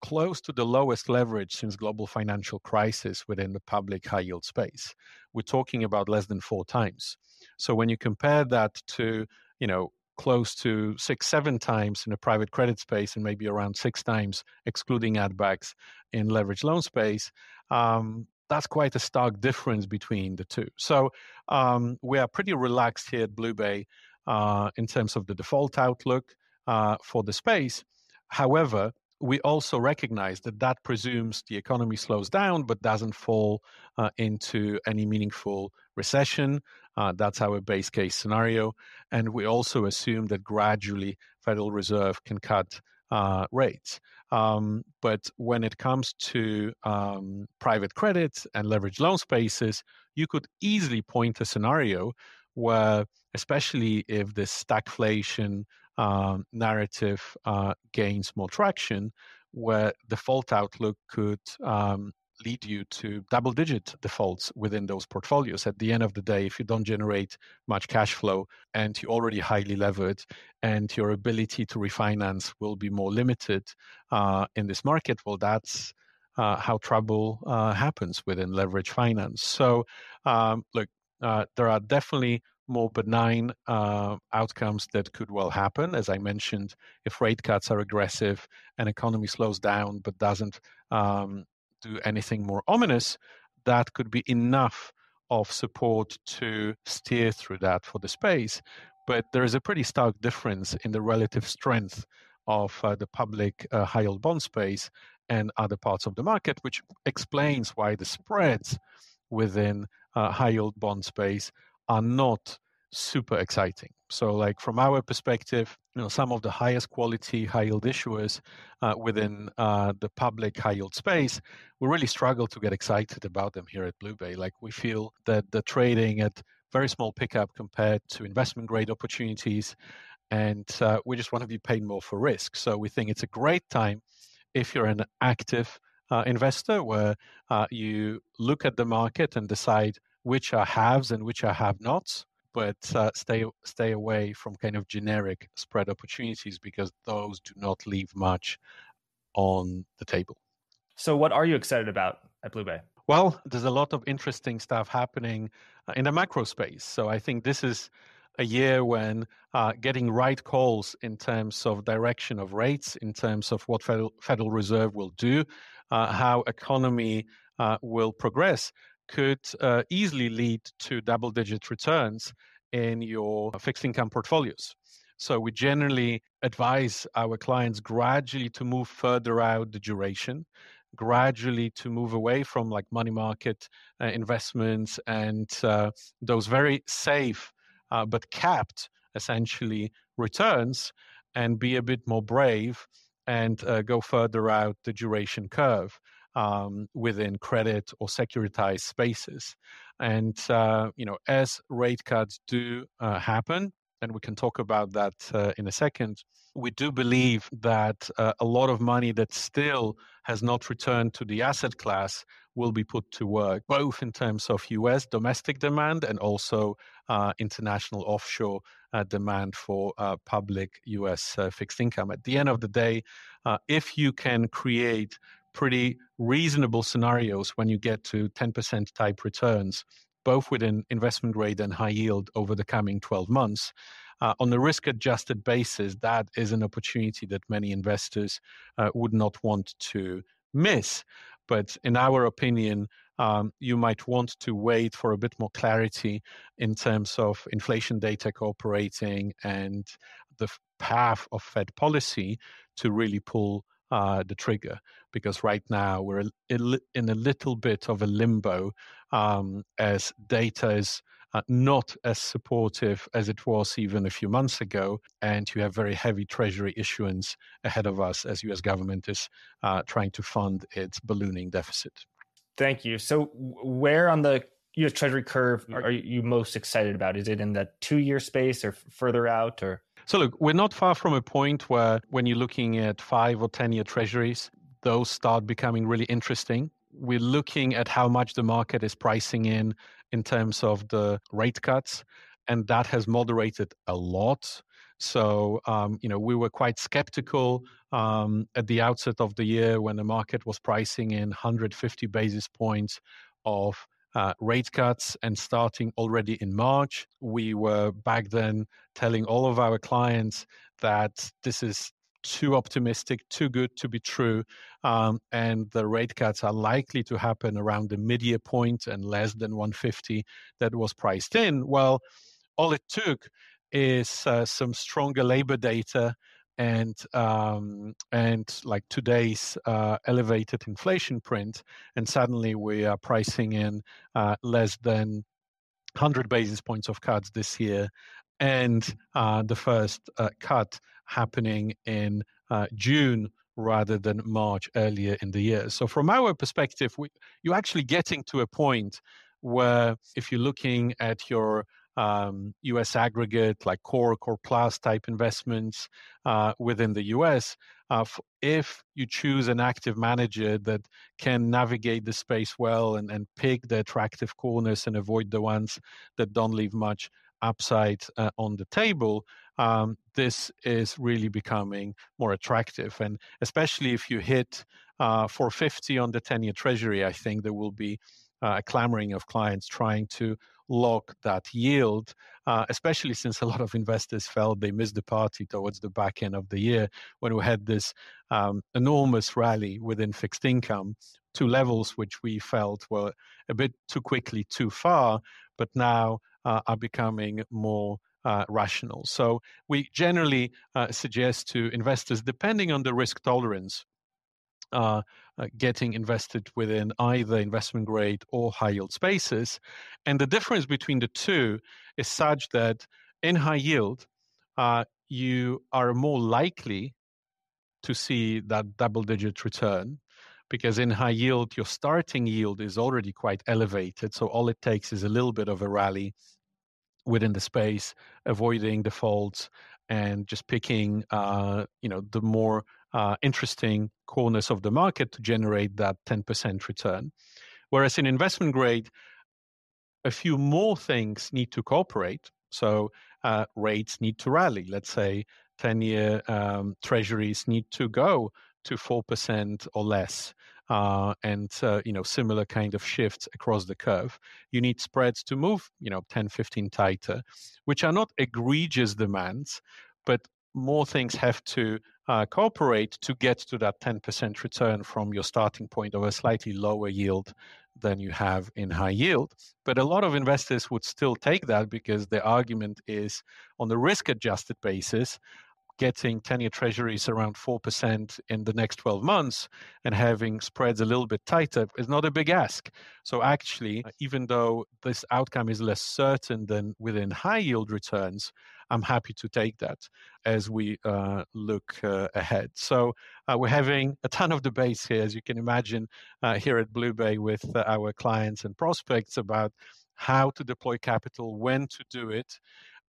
close to the lowest leverage since global financial crisis within the public high yield space. We're talking about less than four times. So when you compare that to, you know, close to six, seven times in the private credit space and maybe around six times excluding add backs in leverage loan space, um, that's quite a stark difference between the two. So um, we are pretty relaxed here at BlueBay uh, in terms of the default outlook uh, for the space. However, we also recognize that that presumes the economy slows down but doesn't fall uh, into any meaningful recession. Uh, that's our base case scenario. And we also assume that gradually Federal Reserve can cut uh, rates. Um, but when it comes to um, private credit and leverage loan spaces, you could easily point a scenario where, especially if the stagflation um, narrative uh, gains more traction, where default outlook could um, lead you to double digit defaults within those portfolios. At the end of the day, if you don't generate much cash flow and you're already highly levered and your ability to refinance will be more limited uh, in this market, well, that's uh, how trouble uh, happens within leverage finance. So, um, look, uh, there are definitely more benign uh, outcomes that could well happen. As I mentioned, if rate cuts are aggressive and economy slows down but doesn't um, do anything more ominous, that could be enough of support to steer through that for the space. But there is a pretty stark difference in the relative strength of uh, the public uh, high yield bond space and other parts of the market, which explains why the spreads within uh, high yield bond space are not super exciting. So, like from our perspective, you know, some of the highest quality high yield issuers uh, within uh, the public high yield space, we really struggle to get excited about them here at BlueBay. Like we feel that the trading at very small pickup compared to investment grade opportunities, and uh, we just want to be paid more for risk. So we think it's a great time if you're an active uh, investor where uh, you look at the market and decide which are haves and which are have-nots but uh, stay stay away from kind of generic spread opportunities because those do not leave much on the table. So, what are you excited about at BlueBay? Well, there's a lot of interesting stuff happening uh, in the macro space. So, I think this is a year when uh, getting right calls in terms of direction of rates, in terms of what Federal, Federal Reserve will do, uh, how economy uh, will progress, could uh, easily lead to double digit returns in your fixed income portfolios. So we generally advise our clients gradually to move further out the duration, gradually to move away from like money market uh, investments and uh, those very safe uh, but capped essentially returns and be a bit more brave and uh, go further out the duration curve um, within credit or securitized spaces. And uh, you know, as rate cuts do uh, happen, and we can talk about that uh, in a second. We do believe that uh, a lot of money that still has not returned to the asset class will be put to work, both in terms of US domestic demand and also uh, international offshore uh, demand for uh, public US uh, fixed income. At the end of the day, if you can create pretty reasonable scenarios when you get to 10% type returns, both within investment grade and high yield over the coming 12 months, uh, on a risk adjusted basis, that is an opportunity that many investors uh, would not want to miss. But in our opinion, um, you might want to wait for a bit more clarity in terms of inflation data cooperating and the path of Fed policy to really pull uh, the trigger because right now we're in a little bit of a limbo um, as data is uh, not as supportive as it was even a few months ago, and you have very heavy treasury issuance ahead of us as U.S. government is uh, trying to fund its ballooning deficit. Thank you. So, where on the U.S. Treasury curve are you most excited about? Is it in the two-year space or further out, or? So, look, we're not far from a point where, when you're looking at five or ten-year Treasuries, those start becoming really interesting. We're looking at how much the market is pricing in in terms of the rate cuts, and that has moderated a lot. So, um, you know, we were quite skeptical um, at the outset of the year when the market was pricing in 150 basis points of uh, rate cuts and starting already in March. We were back then telling all of our clients that this is too optimistic, too good to be true, um, and the rate cuts are likely to happen around the mid-year point and less than 150 that was priced in. Well, all it took is uh, some stronger labor data and um, and like today's uh, elevated inflation print, and suddenly we are pricing in uh, less than 100 basis points of cuts this year, and uh, the first uh, cut happening in uh, June rather than March earlier in the year. So from our perspective, we, you're actually getting to a point where if you're looking at your um, US aggregate, like core, core plus type investments uh, within the US. Uh, if you choose an active manager that can navigate the space well and, and pick the attractive corners and avoid the ones that don't leave much upside uh, on the table, um, this is really becoming more attractive. And especially if you hit uh, 450 on the 10 year treasury, I think there will be uh, a clamoring of clients trying to lock that yield, uh, especially since a lot of investors felt they missed the party towards the back end of the year when we had this um, enormous rally within fixed income to levels which we felt were a bit too quickly too far, but now uh, are becoming more uh, rational. So we generally uh, suggest to investors, depending on the risk tolerance, uh, uh, getting invested within either investment grade or high yield spaces. And the difference between the two is such that in high yield, uh, you are more likely to see that double digit return because in high yield, your starting yield is already quite elevated. So all it takes is a little bit of a rally within the space, avoiding defaults and just picking, uh, you know, the more uh, interesting corners of the market to generate that 10% return. Whereas in investment grade, a few more things need to cooperate. So uh, rates need to rally. Let's say 10 year um, treasuries need to go to 4% or less. Uh, and uh, you know similar kind of shifts across the curve you need spreads to move you know 10 15 tighter which are not egregious demands but more things have to uh, cooperate to get to that 10% return from your starting point of a slightly lower yield than you have in high yield. But a lot of investors would still take that because the argument is on the risk adjusted basis, getting 10 year treasuries around 4% in the next 12 months and having spreads a little bit tighter is not a big ask. So, actually, even though this outcome is less certain than within high yield returns, I'm happy to take that as we uh, look uh, ahead. So, uh, we're having a ton of debates here, as you can imagine, uh, here at BlueBay with uh, our clients and prospects about how to deploy capital, when to do it,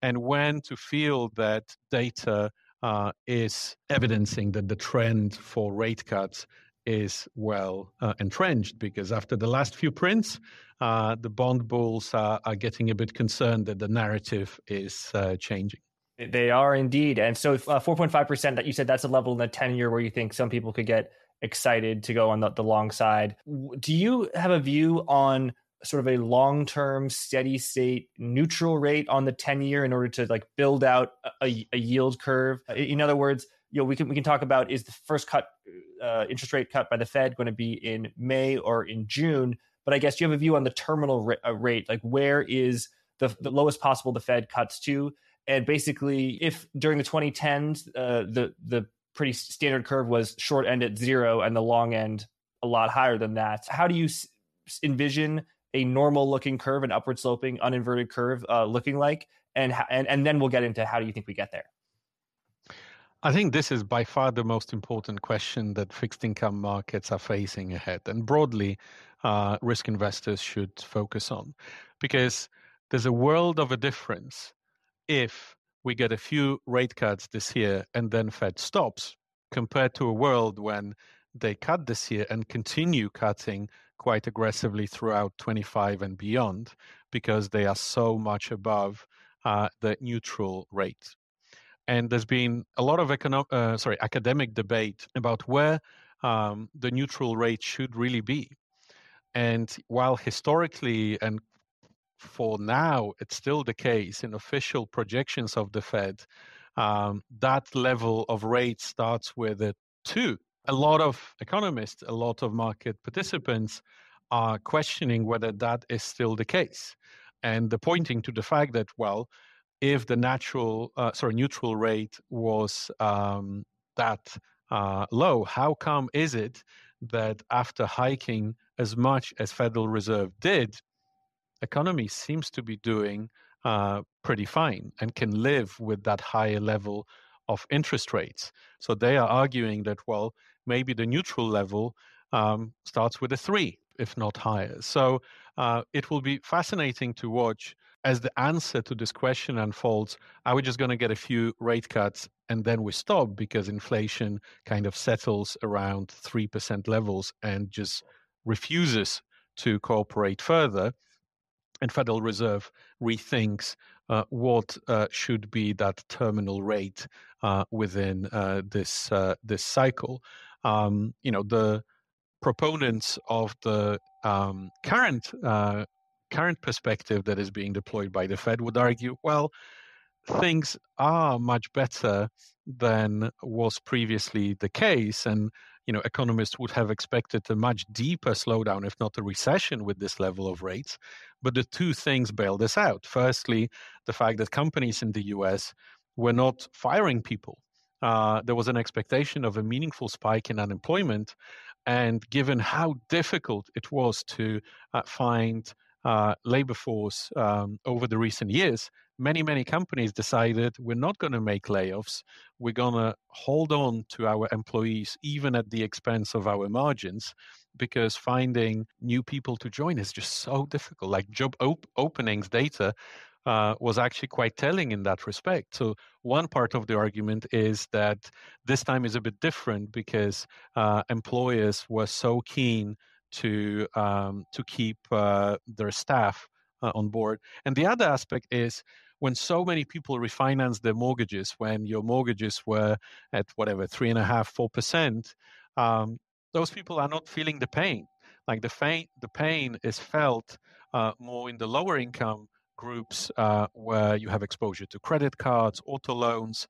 and when to feel that data uh, is evidencing that the trend for rate cuts is well uh, entrenched because after the last few prints, uh, the bond bulls are, are, getting a bit concerned that the narrative is uh, changing. They are indeed. And so 4.5% uh, that you said that's a level in the 10 year where you think some people could get excited to go on the, the long side. Do you have a view on sort of a long term steady state neutral rate on the 10 year in order to like build out a, a yield curve. In other words you know we can we can talk about is the first cut uh, interest rate cut by the fed going to be in may or in june? But i guess you have a view on the terminal ra- uh, rate. Like where is the, the lowest possible the fed cuts to? And basically if during the 2010s uh, the the pretty standard curve was short end at zero and the long end a lot higher than that how do you envision a normal looking curve, an upward sloping, uninverted curve uh, looking like? And, and, and then we'll get into how do you think we get there? I think this is by far the most important question that fixed income markets are facing ahead, and broadly, uh, risk investors should focus on, because there's a world of a difference if we get a few rate cuts this year and then Fed stops, compared to a world when they cut this year and continue cutting quite aggressively throughout 25 and beyond because they are so much above uh, the neutral rate. And there's been a lot of econo- uh, sorry academic debate about where um, the neutral rate should really be. And while historically and for now it's still the case in official projections of the Fed, um, that level of rate starts with a two a lot of economists, a lot of market participants are questioning whether that is still the case. And they're pointing to the fact that, well, if the natural, uh, sorry, neutral rate was um, that uh, low, how come is it that after hiking as much as Federal Reserve did, economy seems to be doing uh, pretty fine and can live with that higher level of interest rates. So they are arguing that, well, maybe the neutral level um, starts with a three, if not higher. So uh, it will be fascinating to watch as the answer to this question unfolds. Are we just going to get a few rate cuts and then we stop because inflation kind of settles around 3% levels and just refuses to cooperate further? And Federal Reserve rethinks uh, what uh, should be that terminal rate uh, within uh, this uh, this cycle um, you know the proponents of the um, current uh, current perspective that is being deployed by the Fed would argue, well, things are much better than was previously the case, and you know economists would have expected a much deeper slowdown, if not a recession, with this level of rates. But the two things bail this out. Firstly, the fact that companies in the U.S. were not firing people uh, there was an expectation of a meaningful spike in unemployment. And given how difficult it was to uh, find uh, labor force um, over the recent years, many, many companies decided we're not going to make layoffs. We're going to hold on to our employees, even at the expense of our margins, because finding new people to join is just so difficult. Like job op- openings data uh, was actually quite telling in that respect. So, one part of the argument is that this time is a bit different because uh, employers were so keen to um, to keep uh, their staff uh, on board, and the other aspect is when so many people refinance their mortgages, when your mortgages were at whatever three and a half, four percent, um, those people are not feeling the pain. Like the pain, the pain is felt uh, more in the lower income groups uh, where you have exposure to credit cards, auto loans.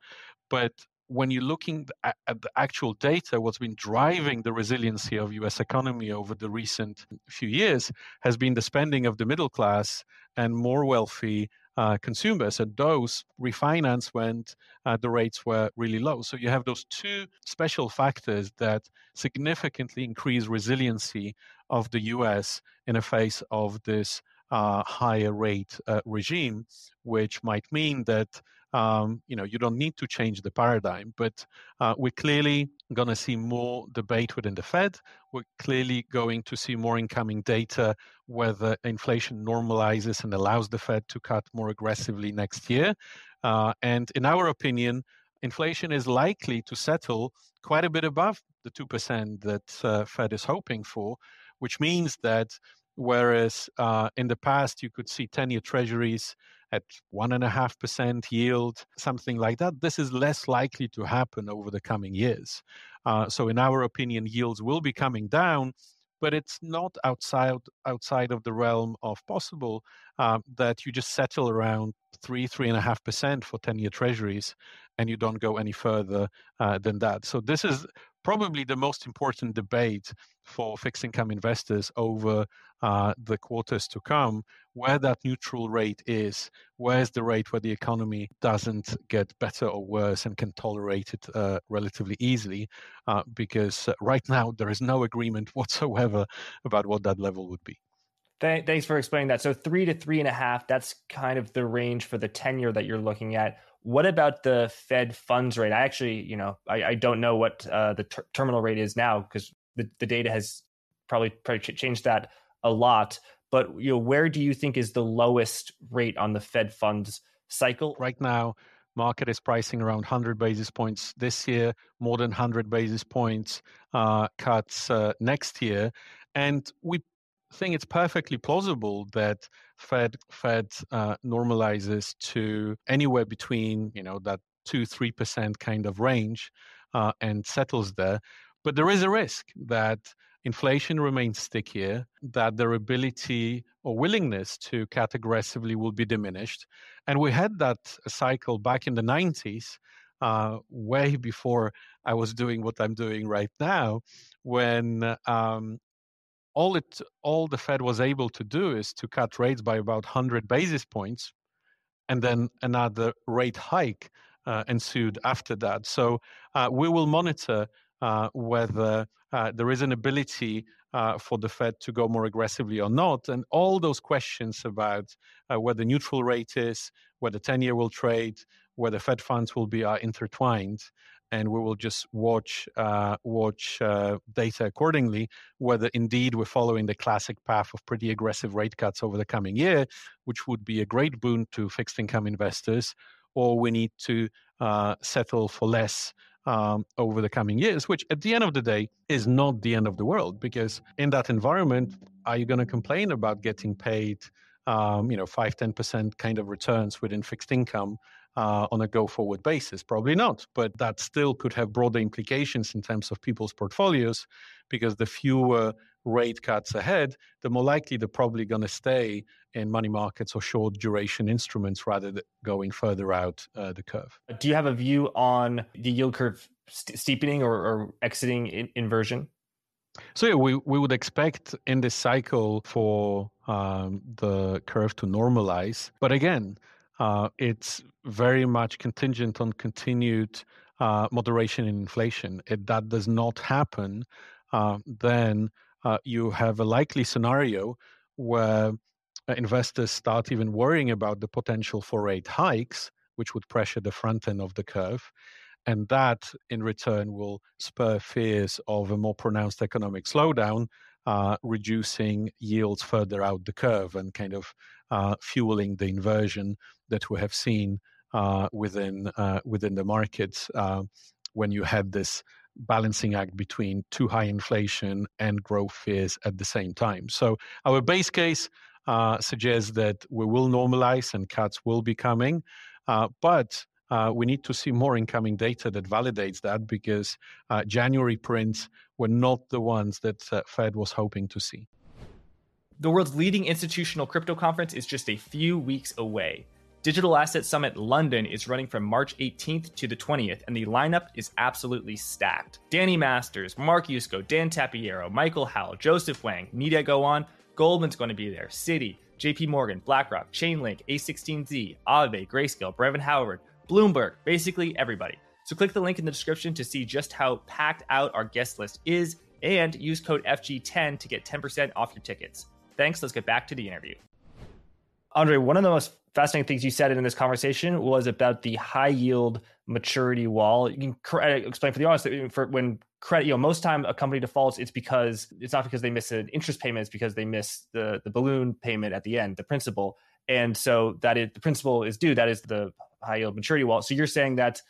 But when you're looking at, the actual data, what's been driving the resiliency of US economy over the recent few years has been the spending of the middle class and more wealthy uh, consumers, and those refinance when uh, the rates were really low. So you have those two special factors that significantly increase resiliency of the US in the face of this uh, higher rate uh, regime, which might mean that um, you know you don't need to change the paradigm. But uh, we're clearly going to see more debate within the Fed. We're clearly going to see more incoming data whether inflation normalizes and allows the Fed to cut more aggressively next year. Uh, and in our opinion, inflation is likely to settle quite a bit above the 2% that uh, Fed is hoping for, which means that Whereas uh, in the past, you could see 10 year treasuries at 1.5% yield, something like that. This is less likely to happen over the coming years. Uh, so, in our opinion, yields will be coming down, but it's not outside outside of the realm of possible uh, that you just settle around three three and a half percent for 10 year treasuries and you don't go any further uh, than that so this is probably the most important debate for fixed income investors over uh, the quarters to come, where that neutral rate is, where's the rate where the economy doesn't get better or worse and can tolerate it uh, relatively easily, uh, because uh, right now there is no agreement *laughs* whatsoever about what that level would be. Thanks for explaining that. So three to three and a half, that's kind of the range for the 10 year that you're looking at. What about the Fed funds rate? I actually, you know, I, I don't know what uh, the ter- terminal rate is now because the, the data has probably, probably changed that a lot. But you know, where do you think is the lowest rate on the Fed funds cycle right now? Market is pricing around 100 basis points this year, more than 100 basis points uh, cuts uh, next year, and we think it's perfectly plausible that Fed Fed uh, normalizes to anywhere between you know that two three percent kind of range uh, and settles there. But there is a risk that inflation remains stickier, that their ability or willingness to cut aggressively will be diminished. And we had that cycle back in the 90s, uh, way before I was doing what I'm doing right now, when um, all it all the Fed was able to do is to cut rates by about 100 basis points, and then another rate hike uh, ensued after that. So uh, we will monitor uh, whether uh, there is an ability uh, for the Fed to go more aggressively or not, and all those questions about uh, where the neutral rate is, where the 10-year will trade, where the Fed funds will be are intertwined and we will just watch uh, watch uh, data accordingly. Whether indeed we're following the classic path of pretty aggressive rate cuts over the coming year, which would be a great boon to fixed income investors, or we need to uh, settle for less. Um, over the coming years, which at the end of the day is not the end of the world, because in that environment, are you going to complain about getting paid, um, you know, five, ten percent kind of returns within fixed income uh, on a go forward basis? Probably not, but that still could have broader implications in terms of people's portfolios because the fewer rate cuts ahead, the more likely they're probably going to stay in money markets or short duration instruments rather than going further out uh, the curve. Do you have a view on the yield curve st- steepening or, or exiting in- inversion? So yeah, we, we would expect in this cycle for um, the curve to normalize. But again, uh, it's very much contingent on continued uh, moderation in inflation. If that does not happen, uh, then uh, you have a likely scenario where uh, investors start even worrying about the potential for rate hikes, which would pressure the front end of the curve. And that in return will spur fears of a more pronounced economic slowdown, uh, reducing yields further out the curve and kind of fueling the inversion that we have seen uh, within uh, within the markets uh, when you had this balancing act between too high inflation and growth fears at the same time. So our base case uh, suggests that we will normalize and cuts will be coming, uh, but uh, we need to see more incoming data that validates that because January prints were not the ones that Fed was hoping to see. The world's leading institutional crypto conference is just a few weeks away. Digital Asset Summit London is running from March 18th to the 20th, and the lineup is absolutely stacked. Danny Masters, Mark Yusko, Dan Tapiero, Michael Howell, Joseph Wang, need I go on? Goldman's going to be there, Citi, JP Morgan, BlackRock, Chainlink, A16Z, Aave, Grayscale, Brevan Howard, Bloomberg, basically everybody. So click the link in the description to see just how packed out our guest list is and use code FG10 to get 10% off your tickets. Thanks. Let's get back to the interview. Andrzej, one of the most fascinating things you said in this conversation was about the high yield maturity wall. You can uh, explain for the audience that for when credit, you know, most time a company defaults, it's because it's not because they miss an interest payment, it's because they miss the the balloon payment at the end, the principal. And so that is the principal is due. That is the high yield maturity wall. So you're saying that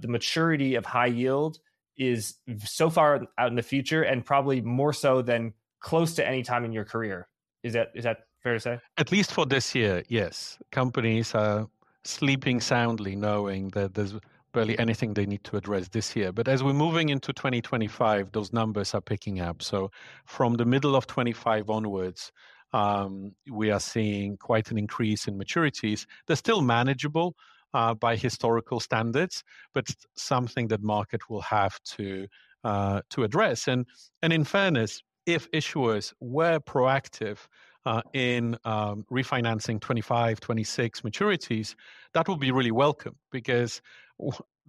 the maturity of high yield is so far out in the future and probably more so than close to any time in your career. Is that is that fair to say? At least for this year, yes. Companies are sleeping soundly, knowing that there's barely anything they need to address this year. But as we're moving into 2025, those numbers are picking up. So from the middle of 25 onwards, um, we are seeing quite an increase in maturities. They're still manageable uh, by historical standards, but something that market will have to uh, to address. And and in fairness, if issuers were proactive uh, in um, refinancing 25, 26 maturities, that would be really welcome because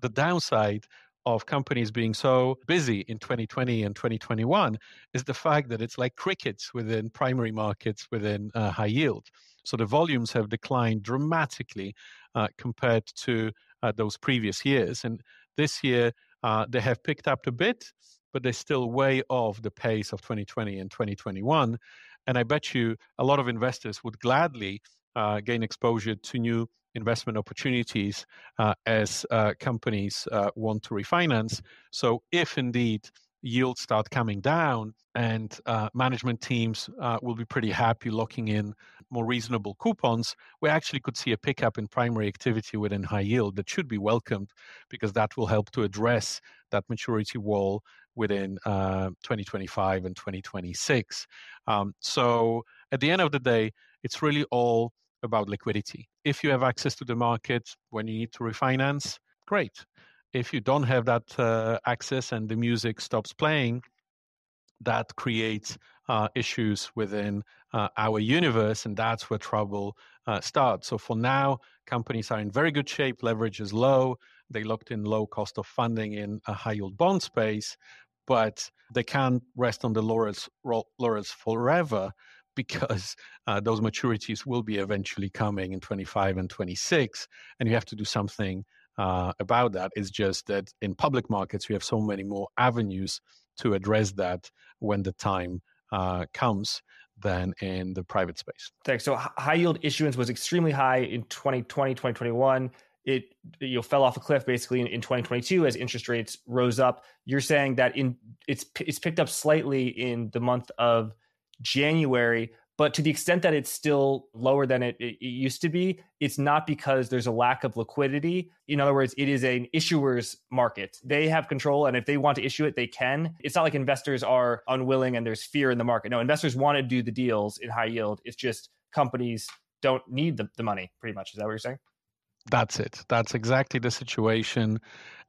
the downside of companies being so busy in 2020 and 2021 is the fact that it's like crickets within primary markets within uh, high yield. So the volumes have declined dramatically uh, compared to uh, those previous years. And this year, uh, they have picked up a bit, but they're still way off the pace of 2020 and 2021. And I bet you a lot of investors would gladly uh, gain exposure to new investment opportunities uh, as uh, companies uh, want to refinance. So, if indeed yields start coming down and uh, management teams uh, will be pretty happy locking in more reasonable coupons, we actually could see a pickup in primary activity within high yield that should be welcomed because that will help to address that maturity wall within uh, 2025 and 2026. Um, so at the end of the day, it's really all about liquidity. If you have access to the market when you need to refinance, great. If you don't have that uh, access and the music stops playing, that creates uh, issues within uh, our universe, and that's where trouble uh, starts. So for now, companies are in very good shape. Leverage is low. They locked in low cost of funding in a high yield bond space, but they can't rest on the laurels, laurels forever *laughs* because uh, those maturities will be eventually coming in 25 and 26, and you have to do something uh, about that. It's just that in public markets, we have so many more avenues to address that when the time uh, comes than in the private space. Thanks. So high yield issuance was extremely high in 2020, 2021 it you know fell off a cliff basically in, in 2022 as interest rates rose up. You're saying that in it's it's picked up slightly in the month of January, but to the extent that it's still lower than it, it, used to be, it's not because there's a lack of liquidity. In other words, it is an issuer's market. They have control, and if they want to issue it, they can. It's not like investors are unwilling and there's fear in the market. No, investors want to do the deals in high yield. It's just companies don't need the, the money, pretty much. Is that what you're saying? That's it. That's exactly the situation.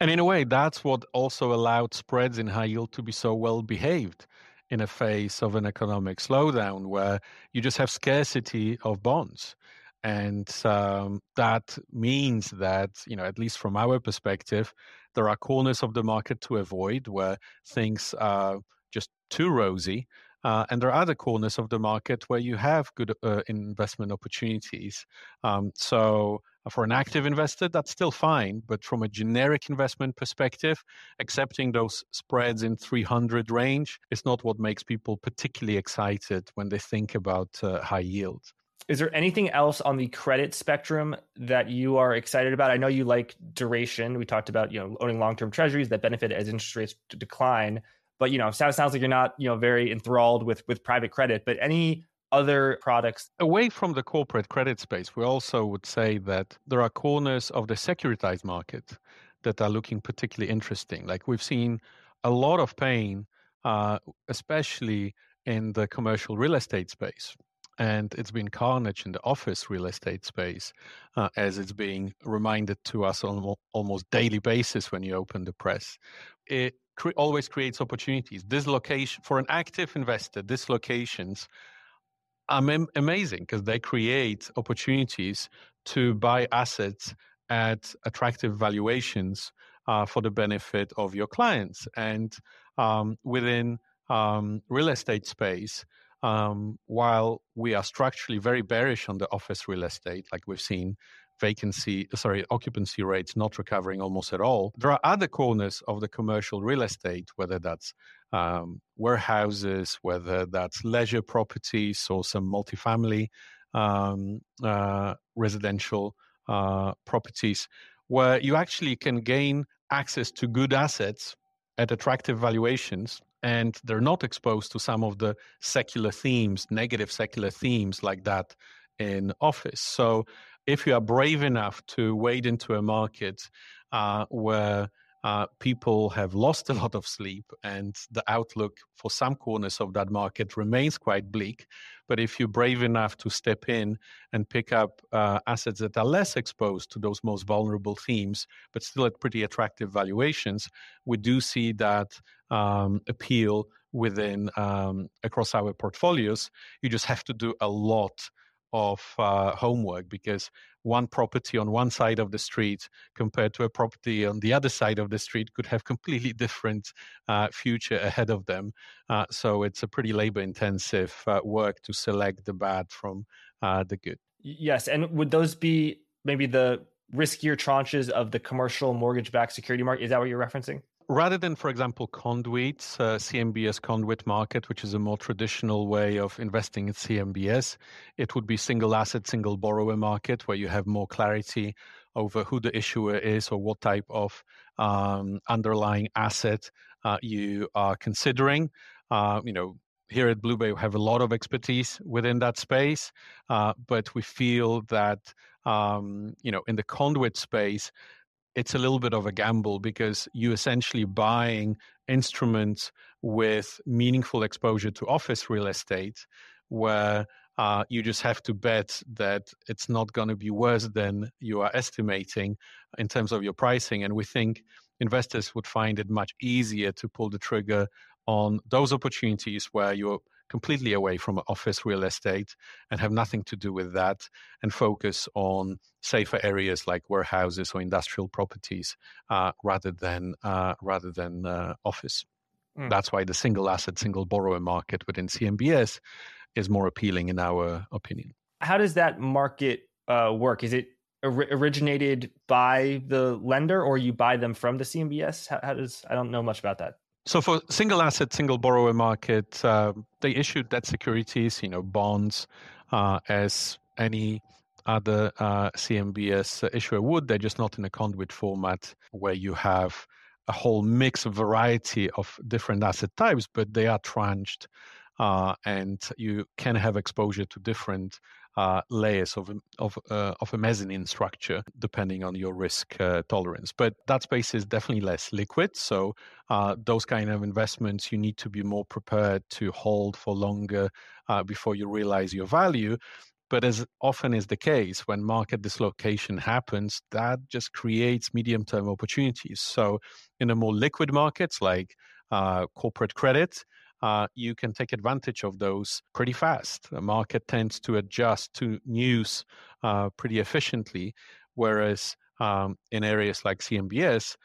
And in a way, that's what also allowed spreads in high yield to be so well behaved in a phase of an economic slowdown where you just have scarcity of bonds. And um, that means that, you know, at least from our perspective, there are corners of the market to avoid where things are just too rosy. Uh, and there are other corners of the market where you have good uh, investment opportunities. Um, so for an active investor, that's still fine. But from a generic investment perspective, accepting those spreads in 300 range is not what makes people particularly excited when they think about uh, high yield. Is there anything else on the credit spectrum that you are excited about? I know you like duration. We talked about you know owning long-term treasuries that benefit as interest rates decline. But you know, sounds sounds like you're not you know very enthralled with with private credit. But any other products. Away from the corporate credit space, we also would say that there are corners of the securitized market that are looking particularly interesting. Like we've seen a lot of pain, uh, especially in the commercial real estate space. And it's been carnage in the office real estate space, uh, as it's being reminded to us on almost daily basis when you open the press. It cre- always creates opportunities. Dislocation for an active investor, dislocations am- amazing because they create opportunities to buy assets at attractive valuations uh, for the benefit of your clients. And um, within um, real estate space, um, while we are structurally very bearish on the office real estate, like we've seen vacancy, sorry, occupancy rates not recovering almost at all. There are other corners of the commercial real estate, whether that's um, warehouses, whether that's leisure properties or some multifamily um, uh, residential uh, properties, where you actually can gain access to good assets at attractive valuations and they're not exposed to some of the secular themes, negative secular themes like that in office. So if you are brave enough to wade into a market uh, where uh, people have lost a lot of sleep and the outlook for some corners of that market remains quite bleak. But if you're brave enough to step in and pick up uh, assets that are less exposed to those most vulnerable themes, but still at pretty attractive valuations, we do see that um, appeal within um, across our portfolios. You just have to do a lot of uh, homework because one property on one side of the street compared to a property on the other side of the street could have *laughs* completely different uh, future ahead of them. Uh, so it's a pretty labor intensive uh, work to select the bad from uh, the good. Yes, and would those be maybe the riskier tranches of the commercial mortgage backed security market? Is that what you're referencing? Rather than, for example, conduits, uh, CMBS conduit market, which is a more traditional way of investing in CMBS, it would be single asset, single borrower market, where you have more clarity over who the issuer is or what type of um, underlying asset uh, you are considering. Uh, you know, here at BlueBay, we have a lot of expertise within that space, uh, but we feel that um, you know in the conduit space it's a little bit of a gamble because you essentially buying instruments with meaningful exposure to office real estate where uh, you just have to bet that it's not going to be worse than you are estimating in terms of your pricing. And we think investors would find it much easier to pull the trigger on those opportunities where you're completely away from office real estate and have nothing to do with that and focus on safer areas like warehouses or industrial properties uh, rather than uh, rather than uh, office. Mm. That's why the single asset, single borrower market within CMBS is more appealing in our opinion. How does that market uh, work? Is it originated by the lender or you buy them from the CMBS? How, how does I don't know much about that. So for single asset, single borrower market, uh, they issue debt securities, you know, bonds, uh, as any other uh, CMBS issuer would. They're just not in a conduit format where you have a whole mix of variety of different asset types, but they are tranched, uh, and you can have exposure to different uh, layers of of uh, of a mezzanine structure depending on your risk uh, tolerance. But that space is definitely less liquid, so uh, those kind of investments you need to be more prepared to hold for longer uh, before you realize your value. But as often is the case, when market dislocation happens, that just creates medium term opportunities. So, in the more liquid markets like uh, corporate credit, uh, you can take advantage of those pretty fast. The market tends to adjust to news uh, pretty efficiently, whereas um, in areas like CMBS,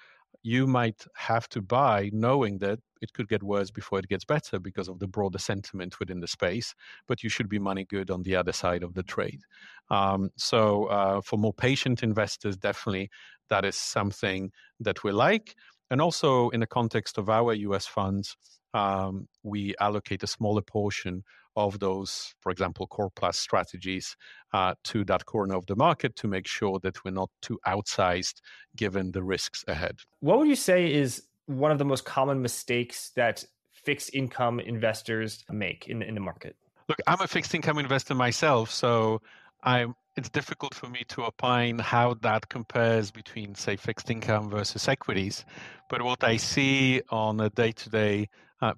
you might have to buy knowing that it could get worse before it gets better because of the broader sentiment within the space, but you should be money good on the other side of the trade. Um, so, uh, for more patient investors, definitely that is something that we like. And also, in the context of our US funds, um, we allocate a smaller portion of those, for example, core plus strategies uh, to that corner of the market to make sure that we're not too outsized given the risks ahead. What would you say is one of the most common mistakes that fixed income investors make in, in the market? Look, I'm a fixed income investor myself, so I'm it's difficult for me to opine how that compares between, say, fixed income versus equities. But what I see on a day to day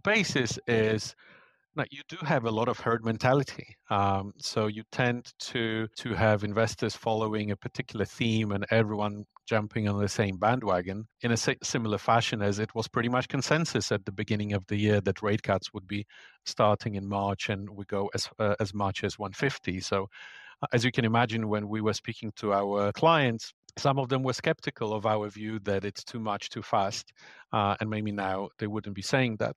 basis is that you do have a lot of herd mentality. Um, so you tend to to have investors following a particular theme and everyone jumping on the same bandwagon in a similar fashion as it was pretty much consensus at the beginning of the year that rate cuts would be starting in March and would go as uh, as much as 150. So as you can imagine, when we were speaking to our clients, some of them were skeptical of our view that it's too much too fast, uh, and maybe now they wouldn't be saying that.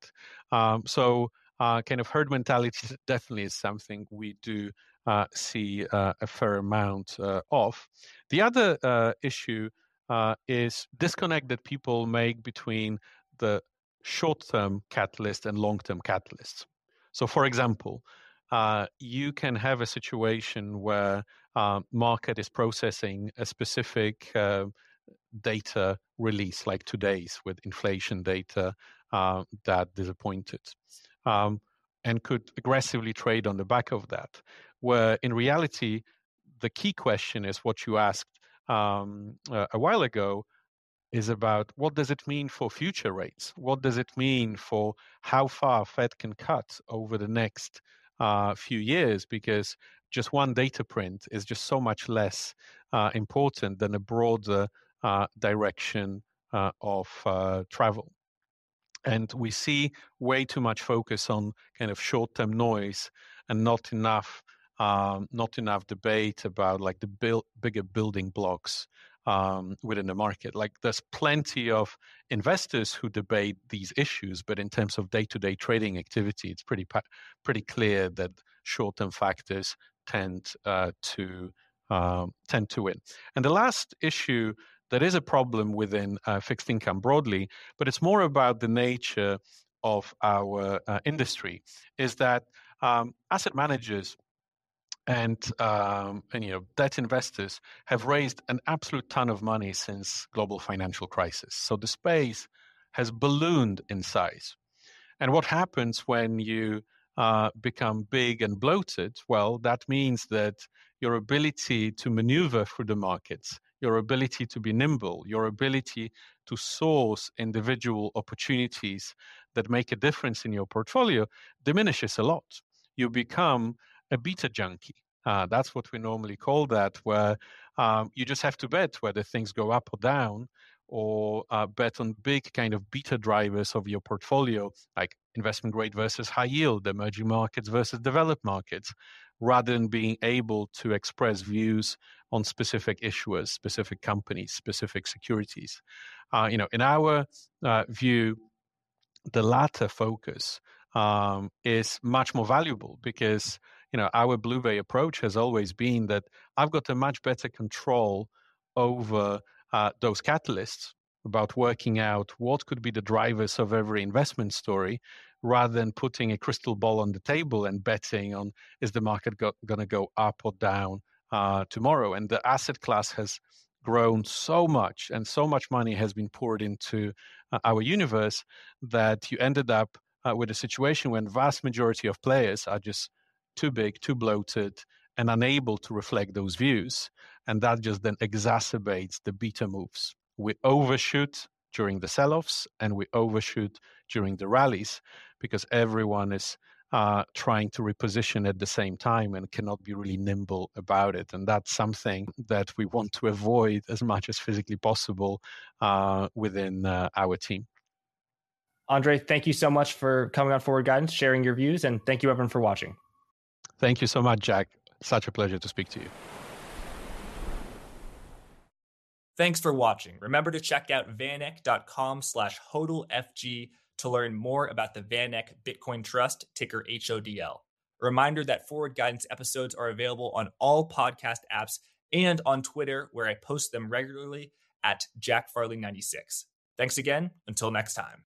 Um, so uh, kind of herd mentality definitely is something we do uh, see uh, a fair amount uh, of. The other uh, issue is disconnect that people make between the short-term catalyst and long-term catalysts. So, for example, you can have a situation where market is processing a specific data release, like today's with inflation data that disappointed um, and could aggressively trade on the back of that. Where in reality, the key question is what you asked um, uh, a while ago is about what does it mean for future rates? What does it mean for how far Fed can cut over the next uh, few years? Because just one data print is just so much less uh, important than a broader uh, direction uh, of uh, travel. And we see way too much focus on kind of short-term noise and not enough um, not enough debate about like the build, bigger building blocks um, within the market. Like there's plenty of investors who debate these issues, but in terms of day-to-day trading activity, it's pretty pretty clear that short-term factors tend uh, to uh, tend to win. And the last issue that is a problem within uh, fixed income broadly, but it's more about the nature of our uh, industry, is that um, asset managers and um, and you know debt investors have raised an absolute ton of money since global financial crisis. So the space has ballooned in size. And what happens when you uh, become big and bloated? Well, that means that your ability to maneuver through the markets, your ability to be nimble, your ability to source individual opportunities that make a difference in your portfolio diminishes a lot. You become a beta junkie. Uh, that's what we normally call that, where um, you just have to bet whether things go up or down, or uh, bet on big kind of beta drivers of your portfolio, like investment grade versus high yield, emerging markets versus developed markets, rather than being able to express views on specific issuers, specific companies, specific securities. Uh, you know, in our uh, view, the latter focus um, is much more valuable because you know our BlueBay approach has always been that I've got a much better control over uh, those catalysts about working out what could be the drivers of every investment story rather than putting a crystal ball on the table and betting on is the market go- going to go up or down uh, tomorrow. And the asset class has grown so much and so much money has been poured into uh, our universe that you ended up uh, with a situation when vast majority of players are just too big, too bloated, and unable to reflect those views. And that just then exacerbates the beta moves. We overshoot during the sell offs and we overshoot during the rallies because everyone is uh, trying to reposition at the same time and cannot be really nimble about it. And that's something that we want to avoid as much as physically possible uh, within uh, our team. Andrzej, thank you so much for coming on Forward Guidance, sharing your views, and thank you everyone for watching. Thank you so much, Jack. Such a pleasure to speak to you. Thanks for watching. Remember to check out vaneck.com slash HODLFG to learn more about the VanEck Bitcoin Trust, ticker HODL. A reminder that Forward Guidance episodes are available on all podcast apps and on Twitter, where I post them regularly at Jack Farley 96. Thanks again. Until next time.